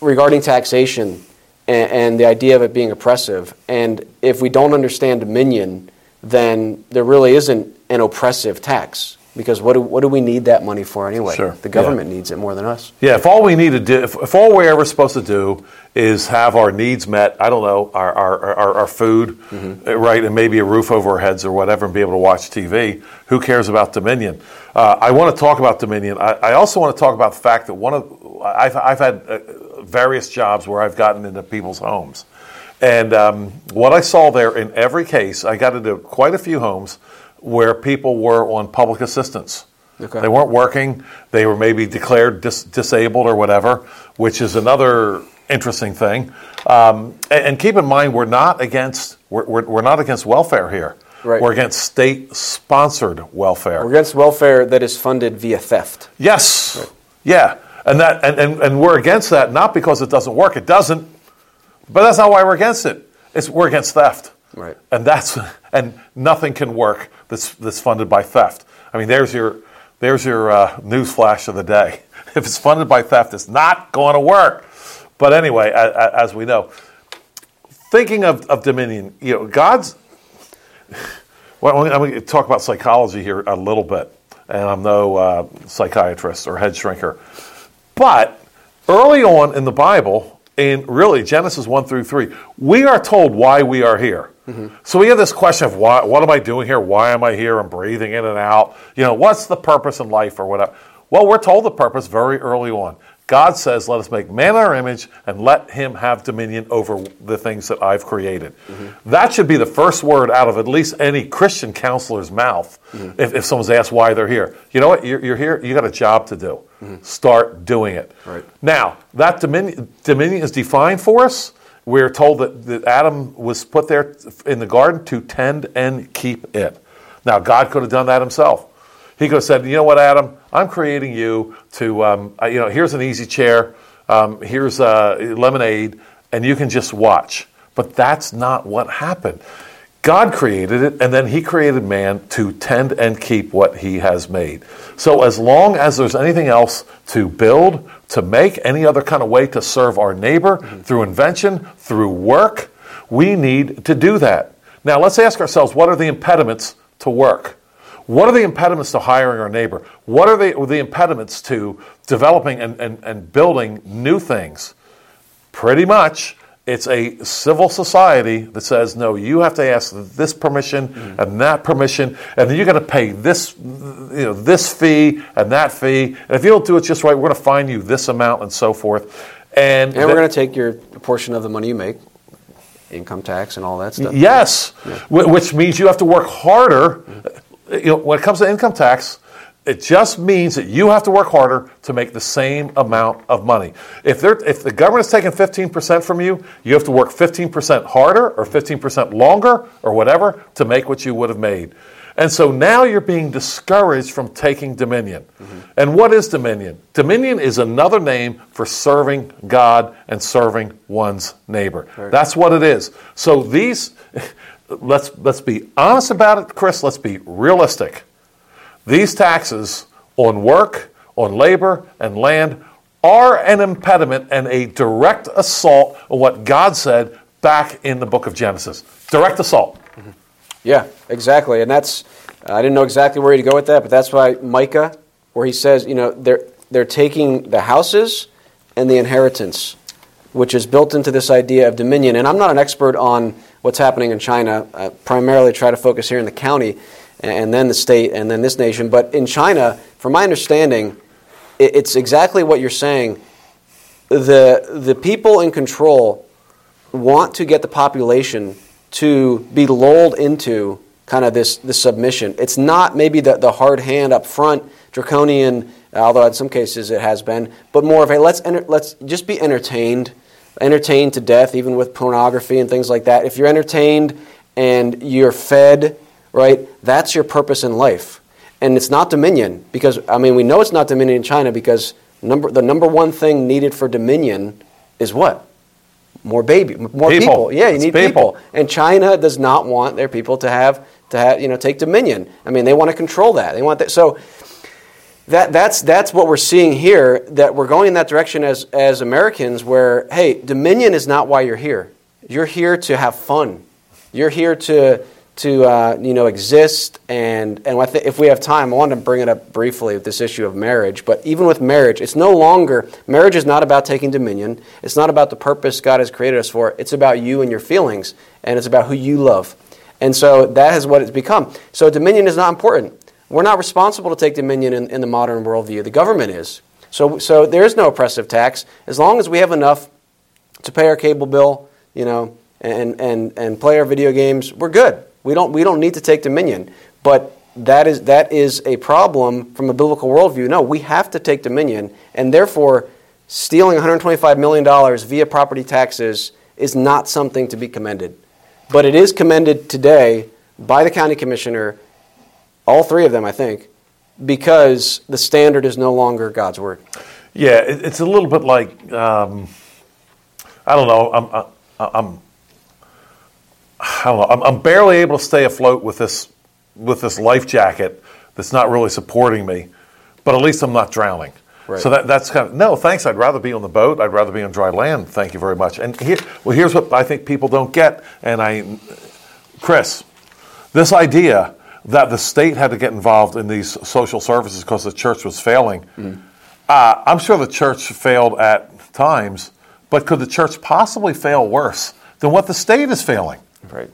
regarding taxation and, and the idea of it being oppressive. And if we don't understand Dominion, then there really isn't an oppressive tax because what do, what do we need that money for anyway? Sure, The government needs it more than us. Yeah, if all we need to do, if, if all we're ever supposed to do is have our needs met, I don't know, our, our, our, our food, uh, right, and maybe a roof over our heads or whatever, and be able to watch TV, who cares about Dominion? Uh, I want to talk about Dominion. I, I also want to talk about the fact that one of, I've, I've had uh, various jobs where I've gotten into people's homes. And um, what I saw there in every case, I got into quite a few homes where people were on public assistance. Okay. They weren't working. They were maybe declared dis- disabled or whatever, which is another interesting thing. Um, and, and keep in mind, we're not against we're, we're, we're not against welfare here. Right. We're against state-sponsored welfare. We're against welfare that is funded via theft. Yes. Yeah. And that and, and, and we're against that not because it doesn't work. It doesn't. But that's not why we're against it. It's we're against theft. Right. And that's and nothing can work that's that's funded by theft. I mean, there's your there's your uh, news flash of the day. If it's funded by theft, it's not going to work. But anyway, a- a- as we know, thinking of, of dominion, you know, God's. Well, I'm going to talk about psychology here a little bit, and I'm no uh, psychiatrist or head shrinker. But early on in the Bible, in really Genesis 1 through 3, we are told why we are here. So we have this question of why, what am I doing here? Why am I here? I'm breathing in and out. You know, what's the purpose in life or whatever? Well, we're told the purpose very early on. God says, let us make man in our image and let him have dominion over the things that I've created. That should be the first word out of at least any Christian counselor's mouth if, if someone's asked why they're here. You know what? You're, you're here, you got a job to do. Start doing it. Right. Now, that dominion, dominion is defined for us. We're told that, that Adam was put there in the garden to tend and keep it. Now, God could have done that himself. He could have said, "You know what, Adam? I'm creating you to, um, you know, here's an easy chair, um, here's uh, lemonade, and you can just watch." But that's not what happened. God created it, and then He created man to tend and keep what He has made. So, as long as there's anything else to build, to make, any other kind of way to serve our neighbor mm-hmm. through invention, through work, we need to do that. Now, let's ask ourselves what are the impediments to work? What are the impediments to hiring our neighbor? What are the, the impediments to developing and, and, and building new things? Pretty much it's a civil society that says, no, you have to ask this permission mm-hmm. and that permission, and then you're going to pay this, you know, this fee and that fee. And if you don't do it just right, we're going to fine you this amount and so forth. And, and we're going to take your portion of the money you make, income tax and all that stuff. Yes, yeah. which means you have to work harder. Mm-hmm. You know, when it comes to income tax, it just means that you have to work harder to make the same amount of money. If, if the government is taking 15% from you, you have to work 15% harder or 15% longer or whatever to make what you would have made. And so now you're being discouraged from taking dominion. Mm-hmm. And what is dominion? Dominion is another name for serving God and serving one's neighbor. Right. That's what it is. So these, let's, let's be honest about it, Chris, let's be realistic. These taxes on work, on labor, and land are an impediment and a direct assault on what God said back in the book of Genesis. Direct assault. Mm-hmm. Yeah, exactly. And that's, I didn't know exactly where to go with that, but that's why Micah, where he says, you know, they're, they're taking the houses and the inheritance, which is built into this idea of dominion. And I'm not an expert on what's happening in China. I primarily try to focus here in the county and then the state, and then this nation. But in China, from my understanding, it's exactly what you're saying. The, the people in control want to get the population to be lulled into kind of this, this submission. It's not maybe the, the hard hand up front, draconian, although in some cases it has been, but more of a let's, enter, let's just be entertained, entertained to death, even with pornography and things like that. If you're entertained and you're fed right? That's your purpose in life. And it's not dominion because, I mean, we know it's not dominion in China because number, the number one thing needed for dominion is what? More baby, more people. people. Yeah, you it's need people. people. And China does not want their people to have to have you know take dominion. I mean, they want to control that. They want that. So that that's that's what we're seeing here. That we're going in that direction as as Americans, where hey, dominion is not why you're here. You're here to have fun. You're here to to uh, you know exist and and if we have time, I want to bring it up briefly with this issue of marriage. But even with marriage, it's no longer marriage is not about taking dominion. It's not about the purpose God has created us for. It's about you and your feelings, and it's about who you love. And so that is what it's become. So dominion is not important. We're not responsible to take dominion in, in the modern worldview. The government is. So so there is no oppressive tax as long as we have enough to pay our cable bill, you know, and and and play our video games. We're good. We don't, we don't need to take dominion. But that is, that is a problem from a biblical worldview. No, we have to take dominion, and therefore, stealing $125 million via property taxes is not something to be commended. But it is commended today by the county commissioner, all three of them, I think, because the standard is no longer God's word. Yeah, it's a little bit like um, I don't know. I'm, I'm I don't know. I'm, I'm barely able to stay afloat with this with this life jacket that's not really supporting me, but at least I'm not drowning. Right. So that, that's kind of no thanks. I'd rather be on the boat. I'd rather be on dry land. Thank you very much. And here, well, here's what I think people don't get. And I, Chris, this idea that the state had to get involved in these social services because the church was failing. Mm. Uh, I'm sure the church failed at times, but could the church possibly fail worse than what the state is failing? Right.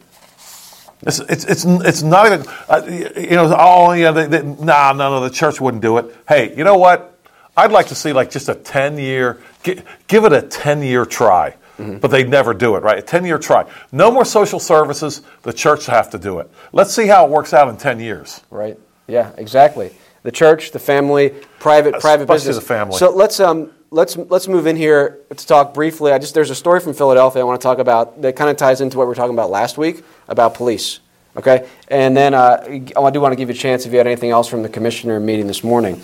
It's, it's, it's, it's not even, uh, you know, oh, yeah, they, they, nah, no, no, the church wouldn't do it. Hey, you know what? I'd like to see like just a 10 year, give, give it a 10 year try. Mm-hmm. But they never do it, right? A 10 year try. No more social services. The church have to do it. Let's see how it works out in 10 years. Right. Yeah, exactly. The church, the family, private, Especially private business. the family. So let's, um, let's let's move in here to talk briefly. I just there's a story from Philadelphia I want to talk about that kind of ties into what we were talking about last week about police. Okay, and then uh, I do want to give you a chance if you had anything else from the commissioner meeting this morning.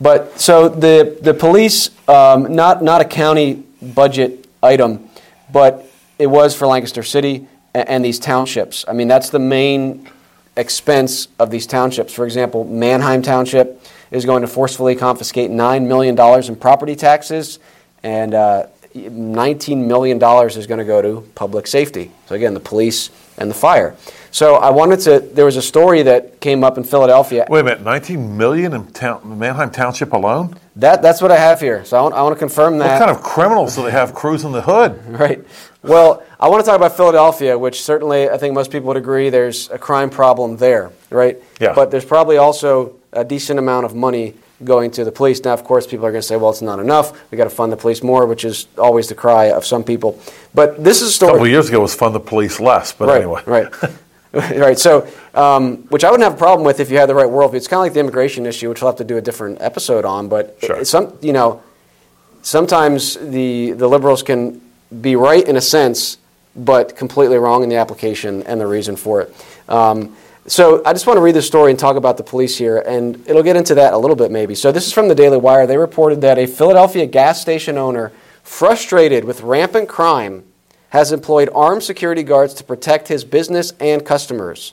But so the the police, um, not not a county budget item, but it was for Lancaster City, and, and these townships. I mean, that's the main expense of these townships. For example, Manheim Township is going to forcefully confiscate $9 million in property taxes, and uh, $19 million is going to go to public safety. So, again, the police and the fire. So, I wanted to, there was a story that came up in Philadelphia. Wait a minute, 19 million in town, Manheim Township alone? That, that's what I have here. So, I want, I want to confirm that. What kind of criminals do they have cruising the hood? Right. Well, I want to talk about Philadelphia, which certainly I think most people would agree there's a crime problem there, right? Yeah. But there's probably also a decent amount of money going to the police. Now, of course, people are going to say, well, it's not enough. We've got to fund the police more, which is always the cry of some people. But this is a A couple of years ago, it was fund the police less, but right, anyway. Right. right. So, um, which I wouldn't have a problem with if you had the right worldview. It's kind of like the immigration issue, which we'll have to do a different episode on. But Sure. some, you know, sometimes the the liberals can be right in a sense, but completely wrong in the application and the reason for it. Um, so I just want to read this story and talk about the police here, and it'll get into that a little bit maybe. So this is from the Daily Wire. They reported that a Philadelphia gas station owner, frustrated with rampant crime, has employed armed security guards to protect his business and customers.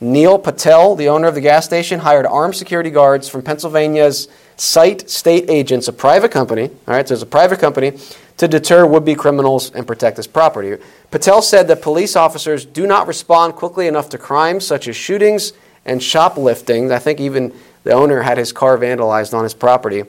Neil Patel, the owner of the gas station, hired armed security guards from Pennsylvania's Site State Agents, a private company. All right, so it's a private company to deter would-be criminals and protect his property. Patel said that police officers do not respond quickly enough to crimes such as shootings and shoplifting. I think even the owner had his car vandalized on his property.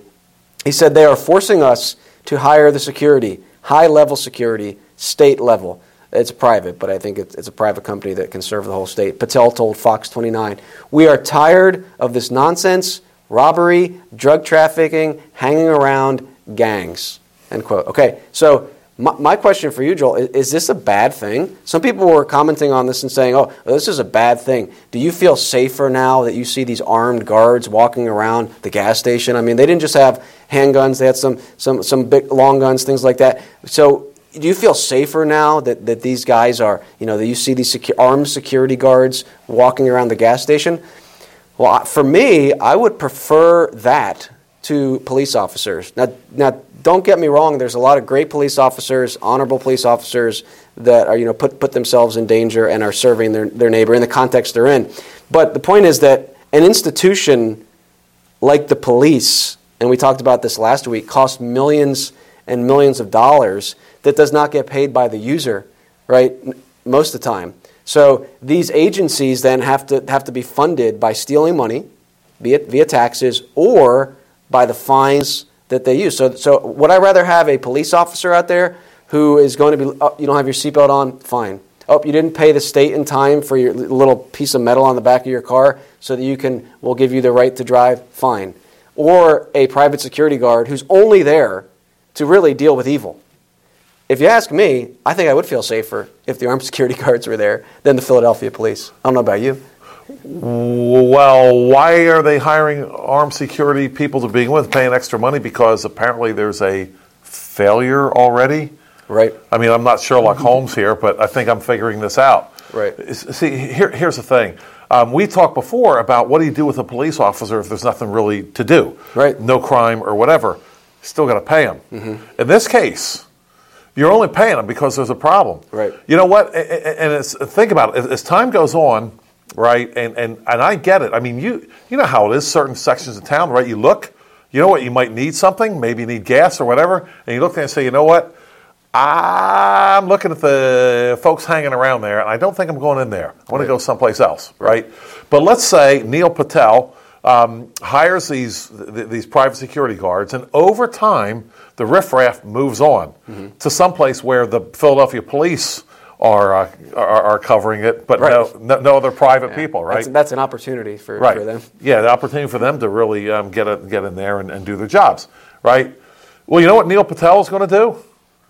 He said they are forcing us to hire the security, high level security, state level. It's private, but I think it's a private company that can serve the whole state. Patel told Fox 29, We are tired of this nonsense, robbery, drug trafficking, hanging around, gangs. End quote. Okay, so my, my question for you, Joel, is, is this a bad thing? Some people were commenting on this and saying, oh, this is a bad thing. Do you feel safer now that you see these armed guards walking around the gas station? I mean, they didn't just have handguns, they had some, some, some big long guns, things like that. So do you feel safer now that, that these guys are, you know, that you see these secu- armed security guards walking around the gas station? Well, for me, I would prefer that to police officers. Now, now, don't get me wrong. There's a lot of great police officers, honorable police officers that are, you know, put put themselves in danger and are serving their, their neighbor in the context they're in. But the point is that an institution like the police, and we talked about this last week, costs millions and millions of dollars that does not get paid by the user, right? Most of the time. So these agencies then have to have to be funded by stealing money, be it via taxes or by the fines that they use. So, so would I rather have a police officer out there who is going to be, oh, you don't have your seatbelt on? Fine. Oh, you didn't pay the state in time for your little piece of metal on the back of your car so that you can, we'll give you the right to drive? Fine. Or a private security guard who's only there to really deal with evil. If you ask me, I think I would feel safer if the armed security guards were there than the Philadelphia police. I don't know about you. Well, why are they hiring armed security people to begin with, paying extra money? Because apparently there's a failure already. Right. I mean, I'm not Sherlock Holmes here, but I think I'm figuring this out. Right. See, here, here's the thing. Um, we talked before about what do you do with a police officer if there's nothing really to do, Right. No crime or whatever. Still got to pay him. Mm-hmm. In this case, you're only paying them because there's a problem. Right. You know what? And it's, think about it. As- time goes on, right? And, and and I get it. I mean, you you know how it is. Certain sections of town, right? You look. You know what? You might need something. Maybe you need gas or whatever. And you look there and say, you know what? I'm looking at the folks hanging around there, and I don't think I'm going in there. I want to go someplace else, right? But let's say Neil Patel um, hires these these private security guards, and over time, the riffraff moves on to someplace where the Philadelphia police are uh, are, are covering it, but Right. no, no no other private people, right? That's, that's an opportunity for, right. for them. Yeah, the opportunity for them to really um, get a, get in there and, and do their jobs, right? Well, you know what Neil Patel is going to do?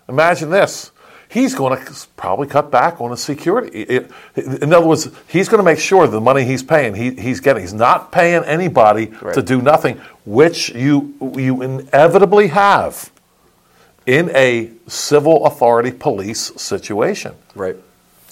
Imagine this. He's going to probably cut back on his security. It- in other words, he's going to make sure the money he's paying, he, he's getting. He's not paying anybody Right. to do nothing, which you you inevitably have in a civil authority police situation. Right.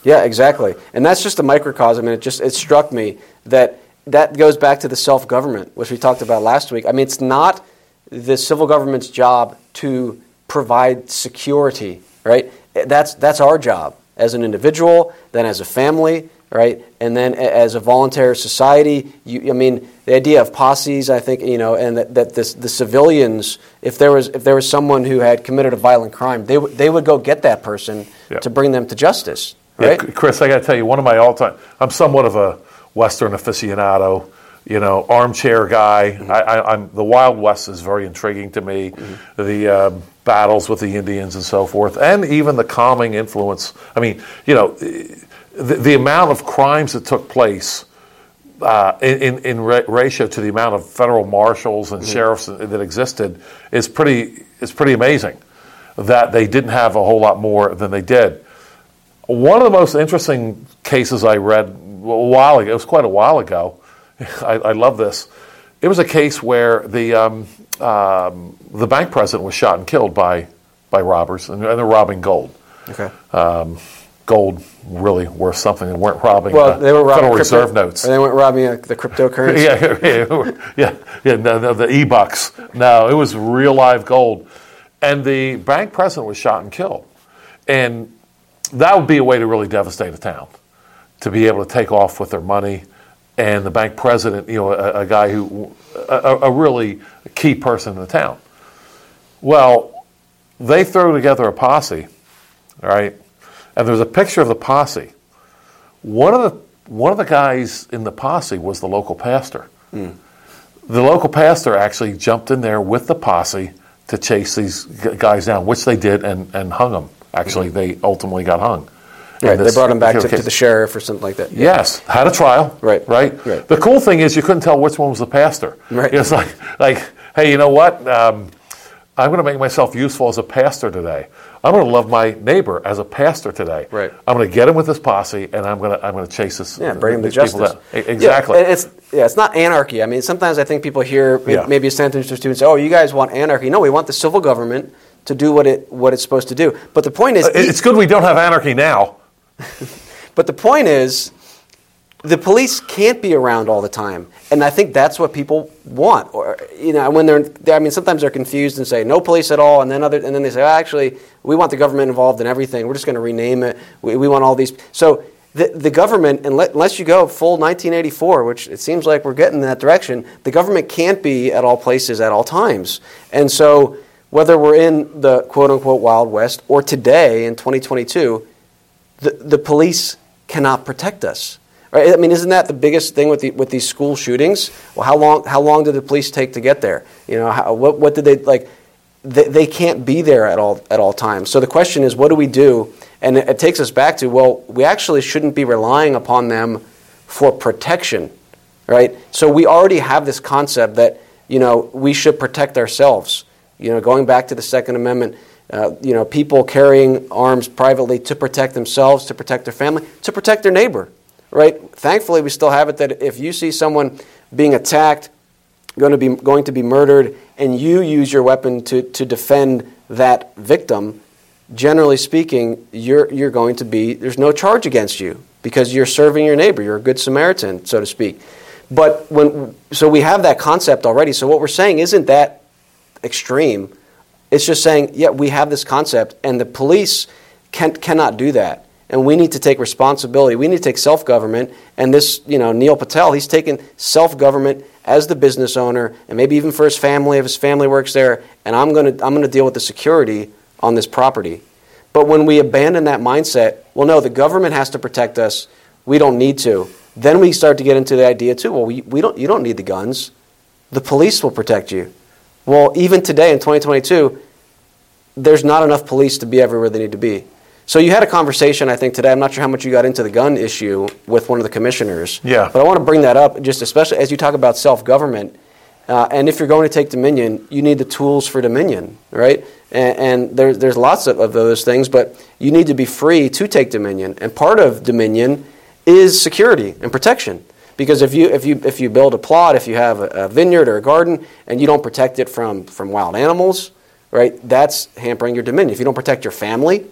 Yeah, exactly. And that's just a microcosm, and it just it struck me that that goes back to the self government, which we talked about last week. I mean, it's not the civil government's job to provide security, right? That's that's our job. as an individual, then as a family, right? And then as a voluntary society. You, I mean, the idea of posses, I think, you know, and that, that this, the civilians, if there was if there was someone who had committed a violent crime, they would they would go get that person Yeah. to bring them to justice, right? C- Chris, I got to tell you, one of my all-time. I'm somewhat of a Western aficionado, you know, armchair guy. Mm-hmm. I, I, I'm the Wild West is very intriguing to me. Mm-hmm. The um, battles with the Indians and so forth, and even the calming influence. I mean, you know, the, the amount of crimes that took place. Uh, in, in, in ratio to the amount of federal marshals Mm-hmm. and sheriffs that existed is pretty is pretty amazing that they didn't have a whole lot more than they did. One of the most interesting cases I read a while ago, it was quite a while ago. I, I love this. It was a case where the, um, um, the bank president was shot and killed by, by robbers, and, and they're robbing gold. Okay. Gold really worth something, and weren't robbing well, uh, they were robbing Federal crypto- Reserve notes. They weren't robbing uh, the cryptocurrency. yeah, yeah, yeah, yeah. No, no, the e-bucks. No, it was real live gold, and the bank president was shot and killed, and that would be a way to really devastate a town, to be able to take off with their money, and the bank president, you know, a, a guy who, a, a really key person in the town. Well, they throw together a posse, all right, and there's a picture of the posse. One of the one of the guys in the posse was the local pastor. The local pastor actually jumped in there with the posse to chase these guys down, which they did and, and hung them. Actually, they ultimately got hung. Right, they brought him back to, to the sheriff or something like that. Yes, had a trial. Right, right. right. The cool thing is you couldn't tell which one was the pastor. Right. It's like, like, hey, you know what? Um, I'm going to make myself useful as a pastor today. I'm going to love my neighbor as a pastor today. Right. I'm going to get him with this posse, and I'm going to I'm going to chase this. Yeah, bring him to justice. down. Exactly. Yeah, it's yeah, it's not anarchy. I mean, sometimes I think people hear may- Yeah. maybe a sentence or two and say, "Oh, you guys want anarchy?" No, we want the civil government to do what it what it's supposed to do. But the point is, It- uh, it's good we don't have anarchy now. but the point is, the police can't be around all the time, and I think that's what people want. Or you know, when they're, they I mean, sometimes they're confused and say no police at all, and then other, and then they say, oh, actually, we want the government involved in everything. We're just going to rename it. We, we want all these. So the the government, unless you go full 1984, which it seems like we're getting in that direction, the government can't be at all places at all times, and so. Whether we're in the quote unquote Wild West or today in 2022, the, the police cannot protect us. Right? I mean, isn't that the biggest thing with, the, with these school shootings? Well, how long, how long did the police take to get there? You know, how, what, what did they, like, they, they can't be there at all, at all times. So the question is, what do we do? And it, it takes us back to, well, we actually shouldn't be relying upon them for protection, right? So we already have this concept that, you know, we should protect ourselves. You know, going back to the Second Amendment, uh, you know, people carrying arms privately to protect themselves, to protect their family, to protect their neighbor, right? Thankfully, we still have it that if you see someone being attacked, going to be going to be murdered, and you use your weapon to, to defend that victim, generally speaking, you're you're going to be there's no charge against you because you're serving your neighbor. You're a good Samaritan, so to speak. But when so we have that concept already. So what we're saying isn't that extreme. It's just saying, yeah, we have this concept, and the police can, cannot do that. And we need to take responsibility. We need to take self government. And this, you know, Neil Patel, he's taken self government as the business owner, and maybe even for his family, if his family works there. And I'm going to I'm to deal with the security on this property. But when we abandon that mindset, well, no, the government has to protect us. We don't need to. Then we start to get into the idea too. Well, we, we don't. You don't need the guns. The police will protect you. Well, even today in 2022, there's not enough police to be everywhere they need to be. So you had a conversation, I think, today. I'm not sure how much you got into the gun issue with one of the commissioners. Yeah. But I want to bring that up, just especially as you talk about self-government. Uh, and if you're going to take dominion, you need the tools for dominion, right? And, and there, there's lots of, of those things, but you need to be free to take dominion. And part of dominion is security and protection. Because if you, if you, if you build a plot, if you have a, a vineyard or a garden, and you don't protect it from, from wild animals, right, that's hampering your dominion. If you don't protect your family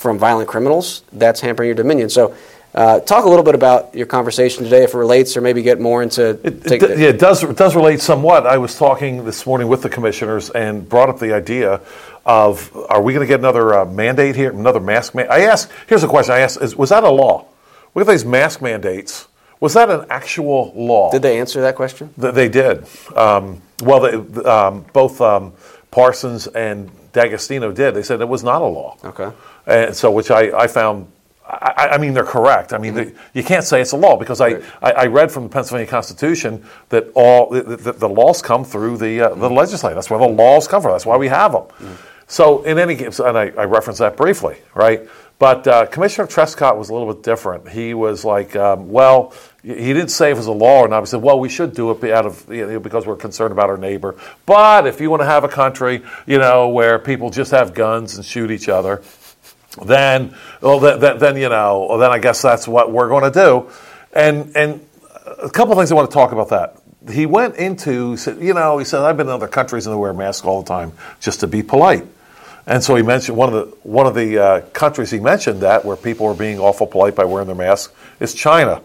from violent criminals, that's hampering your dominion. So Uh, talk a little bit about your conversation today, if it relates, or maybe get more into. It, take it, the- yeah, it does. It does relate somewhat. I was talking this morning with the commissioners and brought up the idea of: Are we going to get another uh, mandate here? Another mask mandate? I asked. Here's a question. I asked: is, Was that a law? Look at these mask mandates. Was that an actual law? Did they answer that question? Th- They did. Um, well, they, um, both um, Parsons and D'Agostino did. They said it was not a law. Okay. And so, which I, I found, I, I mean, they're correct. I mean, they, you can't say it's a law because I, Right. I, I read from the Pennsylvania Constitution that all the, the, the laws come through the, uh, the legislature. That's where the laws come from. That's why we have them. So, in any case, and I, I referenced that briefly, right? But uh, Commissioner Trescott was a little bit different. He was like, um, well, he didn't say if it was a law or not. He said, well, we should do it out of you know, because we're concerned about our neighbor. But if you want to have a country, you know, where people just have guns and shoot each other, then, well, then, then, you know, well, then I guess that's what we're going to do. And and a couple of things I want to talk about that. He went into, said, you know, he said, I've been in other countries and they wear masks all the time just to be polite. And so he mentioned one of the one of the uh, countries he mentioned that where people are being awful polite by wearing their masks is China.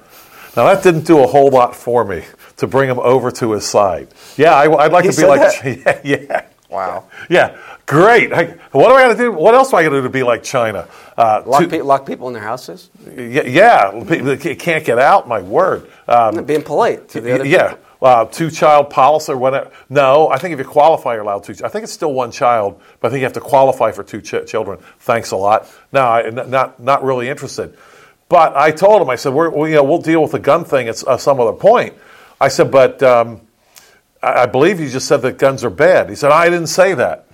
Now that didn't do a whole lot for me to bring him over to his side. Yeah, I, would like He to be like, that? yeah, yeah. Wow. Yeah, great. I, what am I going to do? What else am I going to do to be like China? Uh, Lock, to- pe- lock people in their houses? yeah, yeah, people can't get out. My word. Um, Being polite to the other yeah, uh, two child policy or whatever. No, I think if you qualify, you're allowed two. I think it's still one child, but I think you have to qualify for two ch- children. Thanks a lot. No, I, n- not not really interested. But I told him, I said, We're, we, you know, we'll deal with the gun thing at uh, some other point. I said, but um, I, believe you just said that guns are bad. He said, I didn't say that.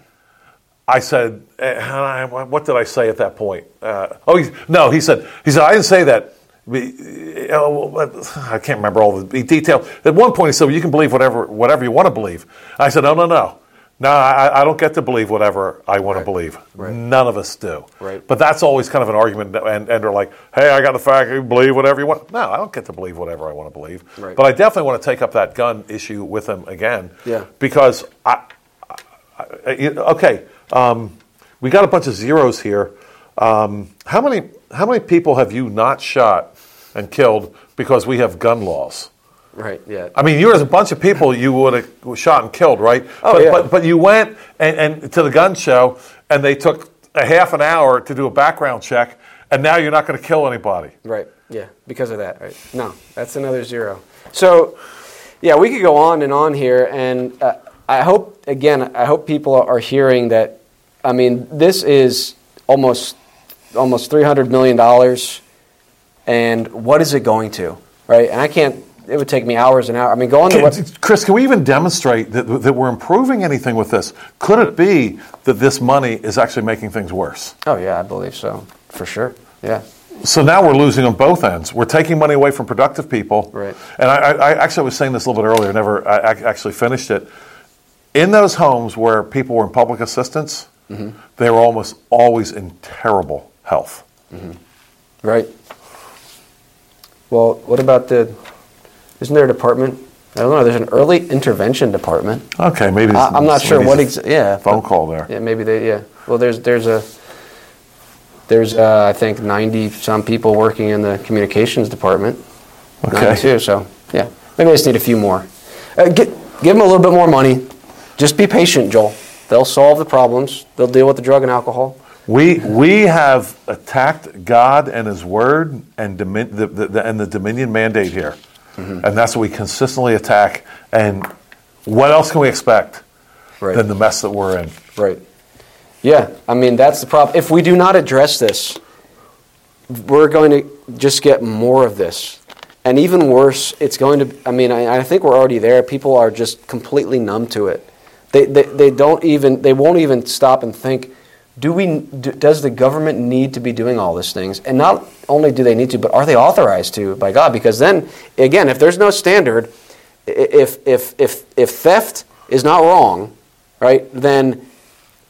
I said, eh, what did I say at that point? Uh, oh, he, no, he said, he said, I didn't say that. Uh, well, I can't remember all the detail. At one point, he said, well, you can believe whatever, whatever you want to believe. I said, no, no, no. No, I, I don't get to believe whatever I want to believe. Right. None of us do. Right. But that's always kind of an argument, and, and they're like, hey, I got the fact, you believe whatever you want. No, I don't get to believe whatever I want to believe. Right. But I definitely want to take up that gun issue with him again. Yeah. Because I, I- you- okay, um, we got a bunch of zeros here. Um, how many how many people have you not shot and killed because we have gun laws? Right, yeah. I mean, there's a bunch of people you would have shot and killed, right? Oh, but, yeah. but but you went and, and to the gun show and they took a half an hour to do a background check, and now you're not going to kill anybody. Right. Yeah. Because of that. Right. No, that's another zero. So, yeah, we could go on and on here, and uh, I hope again, I hope people are hearing that. I mean, this is almost almost three hundred million dollars, and what is it going to? Right. And I can't. It would take me hours and hours. I mean, go on the web. Chris, can we even demonstrate that, that we're improving anything with this? Could it be that this money is actually making things worse? Oh yeah, I believe so for sure. Yeah. So now we're losing on both ends. We're taking money away from productive people. Right. And I, I, I actually was saying this a little bit earlier, never I, I actually finished it. In those homes where people were in public assistance, Mm-hmm. they were almost always in terrible health. Right. Well, what about the? Isn't there a department? I don't know. There's an early intervention department. Okay, maybe I, I'm not sure what. needs Ex- yeah. phone but- call there. Yeah, maybe they. Yeah. Well, there's there's a there's uh, I think 90 some people working in the communications department. Okay. 92. So yeah, maybe I just need a few more. Uh, get, give them a little bit more money. Just be patient, Joel. They'll solve the problems. They'll deal with the drug and alcohol. We, we have attacked God and His Word and, domin, the, the, the- and the Dominion mandate here. Mm-hmm. And that's what we consistently attack. And what else can we expect Right. than the mess that we're in? Right. Yeah, I mean that's the problem. If we do not address this, we're going to just get more of this, and even worse, it's going to. I mean, I, I think we're already there. People are just completely numb to it. They, they, they don't even. They won't even stop and think. Do we? Do, does the government need to be doing all these things? And not only do they need to, but are they authorized to by God? Because then, again, if there's no standard, if if if if theft is not wrong, right? Then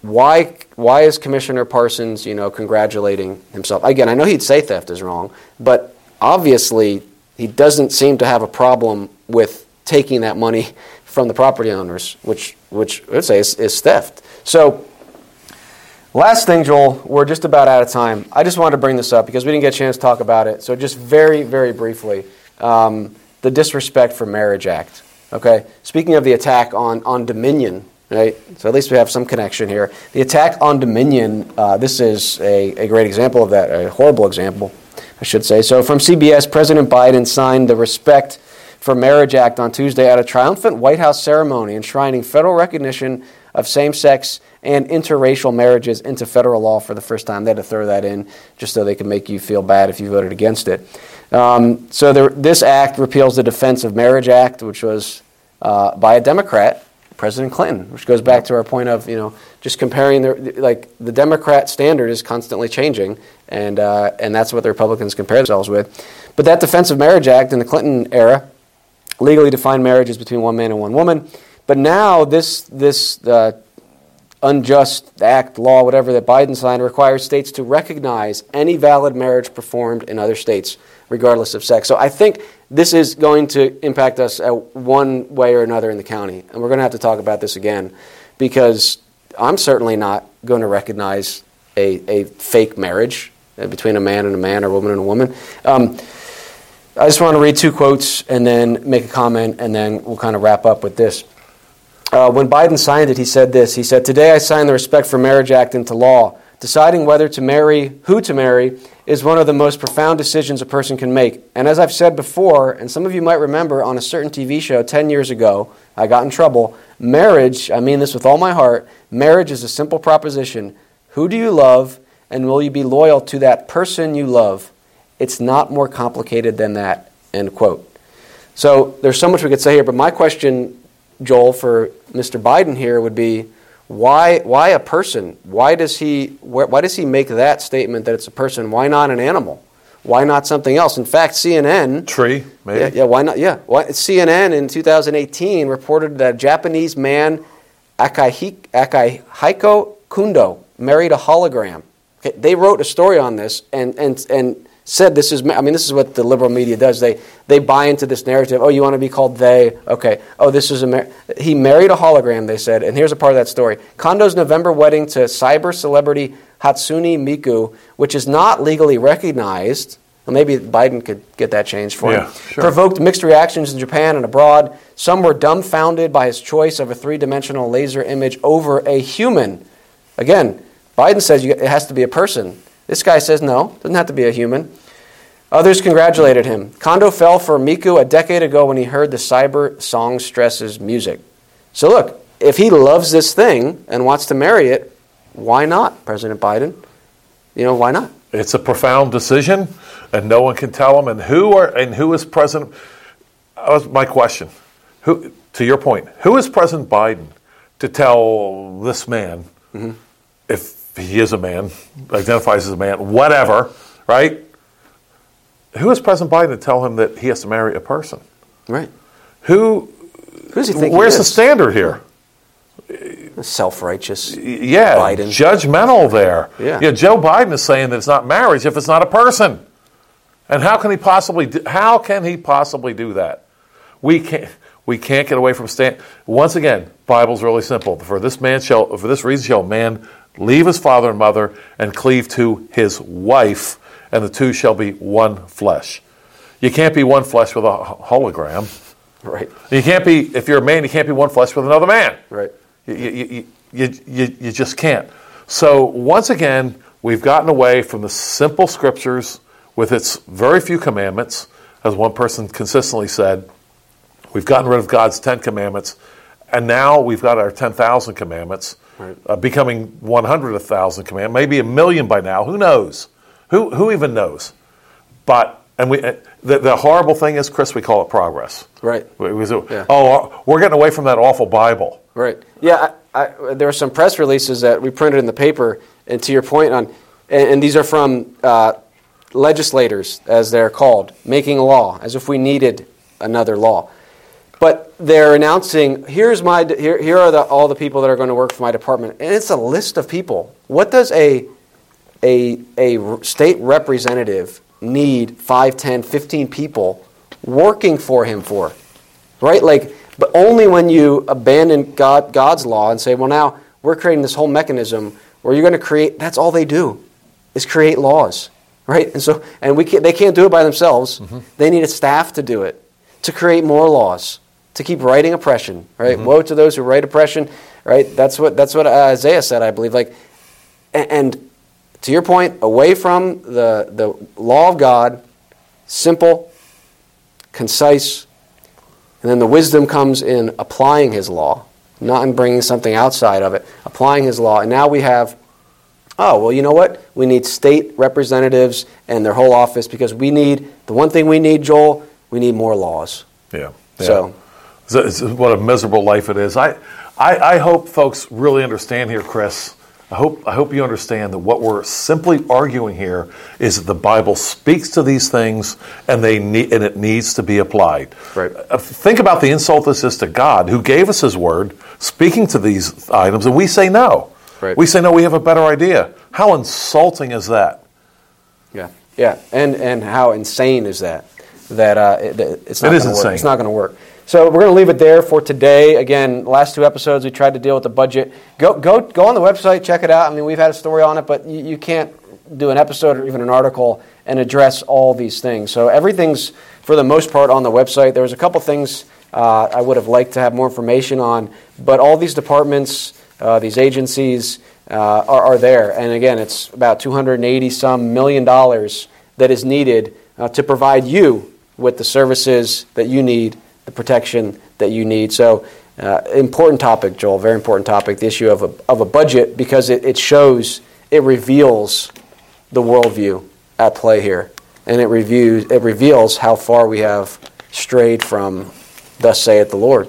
why why is Commissioner Parsons, you know, congratulating himself? Again, I know he'd say theft is wrong, but obviously he doesn't seem to have a problem with taking that money from the property owners, which which I would say is, is theft. So Last thing, Joel, we're just about out of time. I just wanted to bring this up because we didn't get a chance to talk about it. So, just very, very briefly um, the Disrespect for Marriage Act. Okay? Speaking of the attack on, on Dominion, right? So, at least we have some connection here. The attack on Dominion, uh, this is a, a great example of that, a horrible example, I should say. So, from CBS, President Biden signed the Respect for Marriage Act on Tuesday at a triumphant White House ceremony enshrining federal recognition of same sex and interracial marriages into federal law for the first time. They had to throw that in just so they could make you feel bad if you voted against it. Um, so there, this act repeals the Defense of Marriage Act, which was uh, by a Democrat, President Clinton, which goes back to our point of you know just comparing the like the Democrat standard is constantly changing, and uh, and that's what the Republicans compare themselves with. But that Defense of Marriage Act in the Clinton era legally defined marriages between one man and one woman. But now this this uh, unjust act, law, whatever that Biden signed requires states to recognize any valid marriage performed in other states, regardless of sex. So I think this is going to impact us one way or another in the county. And we're going to have to talk about this again because I'm certainly not going to recognize a, a fake marriage between a man and a man or a woman and a woman. Um, I just want to read two quotes and then make a comment, and then we'll kind of wrap up with this. Uh, when Biden signed it, he said this. He said, Today I signed the Respect for Marriage Act into law. Deciding whether to marry, who to marry, is one of the most profound decisions a person can make. And as I've said before, and some of you might remember on a certain TV show 10 years ago, I got in trouble. Marriage, I mean this with all my heart, marriage is a simple proposition. Who do you love, and will you be loyal to that person you love? It's not more complicated than that. End quote. So there's so much we could say here, but my question Joel, for Mr. Biden here would be why, why a person? Why does, he, why does he make that statement that it's a person? Why not an animal? Why not something else? In fact, CNN. Tree, maybe. Yeah, yeah why not? Yeah. Why, CNN in 2018 reported that a Japanese man, Akihiko Kondo, married a hologram. Okay, they wrote a story on this, and, and, and said this is i mean this is what the liberal media does. They they buy into this narrative oh you want to be called they? Okay. Oh this is a mar- he married a hologram they said and here's a part of that story. Kondo's november wedding to cyber celebrity hatsune miku which is not legally recognized well, maybe biden could get that changed for yeah, him sure. provoked mixed reactions in japan and abroad. Some were dumbfounded by his choice of a three-dimensional laser image over a human. Again biden says you, it has to be a person this guy says no, doesn't have to be a human. Others congratulated him. Kondo fell for Miku a decade ago when he heard the cyber song stresses music. So look, if he loves this thing and wants to marry it, why not, President Biden? You know, why not? It's a profound decision, and no one can tell him. And who are and who is President? That was my question. Who, to your point, who is President Biden to tell this man mm-hmm. if he is a man, identifies as a man, whatever, right? Who is President Biden to tell him that he has to marry a person? Right. Who? Who does he think? Where's he the standard here? Self-righteous. Yeah, Biden. judgmental there. Yeah. yeah. Joe Biden is saying that it's not marriage if it's not a person. And how can he possibly? Do, how can he possibly do that? We can't. We can't get away from stand. Once again, Bible's really simple. For this man shall, for this reason shall man leave his father and mother, and cleave to his wife, and the two shall be one flesh. You can't be one flesh with a hologram. Right. You can't be, if you're a man, you can't be one flesh with another man. Right. You, you, you, you, you just can't. So, once again, we've gotten away from the simple scriptures with its very few commandments. As one person consistently said, we've gotten rid of God's Ten Commandments, and now we've got our 10,000 commandments right. uh, becoming 100,000 command, maybe a million by now. Who knows? Who, who even knows? But, and we, uh, the, the horrible thing is, Chris, we call it progress. Right. We, we, yeah. Oh, we're getting away from that awful Bible. Right. Yeah, I, I, there were some press releases that we printed in the paper, and to your point on, and, and these are from uh, legislators, as they're called, making law, as if we needed another law. But they're announcing, here's my, here, here are the, all the people that are going to work for my department. And it's a list of people. What does a, a, a state representative need 5, 10, 15 people working for him for? Right? Like, but only when you abandon God, God's law and say, well, now we're creating this whole mechanism where you're going to create. That's all they do, is create laws, right? And so, and we can't, they can't do it by themselves. Mm-hmm. They need a staff to do it, to create more laws, to keep writing oppression, right? Mm-hmm. Woe to those who write oppression, right? That's what that's what Isaiah said, I believe. Like, and, to your point, away from the the law of God, simple, concise, and then the wisdom comes in applying His law not in bringing something outside of it, applying his law. And now we have, oh, well, you know what? We need state representatives and their whole office because we need, the one thing we need, Joel, we need more laws. Yeah. yeah. So, what a miserable life it is. I, I, I hope folks really understand here, Chris I hope, I hope you understand that what we're simply arguing here is that the Bible speaks to these things and, they need, and it needs to be applied. Right. Uh, think about the insult this is to God, who gave us His Word, speaking to these items, and we say no. Right. We say no, we have a better idea. How insulting is that? Yeah, yeah. And, and how insane is that? That uh, it, it's not it is insane. Work. It's not going to work. So we're going to leave it there for today. Again, last two episodes we tried to deal with the budget. Go go go on the website, check it out. I mean, we've had a story on it, but you, you can't do an episode or even an article and address all these things. So everything's for the most part on the website. There was a couple things uh, I would have liked to have more information on, but all these departments, uh, these agencies uh, are, are, there. And again, it's about 280 some million dollars that is needed uh, to provide you with the services that you need the protection that you need. So, uh, important topic, Joel, very important topic, the issue of a, of a budget, because it, it shows, it reveals the worldview at play here. And it, reviews, it reveals how far we have strayed from thus saith the Lord.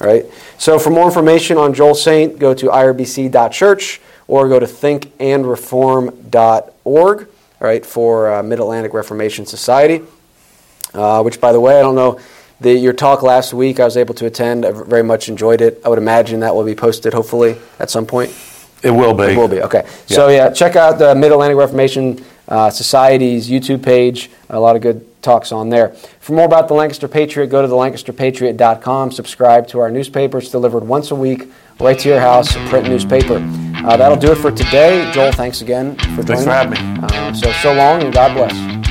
All right? So, for more information on Joel Saint, go to irbc.church or go to thinkandreform.org, right, for uh, Mid Atlantic Reformation Society, uh, which, by the way, I don't know the, your talk last week, I was able to attend. I very much enjoyed it. I would imagine that will be posted hopefully at some point. It will be. It will be. Okay. Yeah. So yeah, check out the Mid Atlantic Reformation uh, Society's YouTube page. A lot of good talks on there. For more about the Lancaster Patriot, go to the LancasterPatriot.com. Subscribe to our newspaper. It's delivered once a week right to your house, print newspaper. Uh, that'll do it for today. Joel, thanks again for joining. Thanks for having me. Uh, so so long and God bless.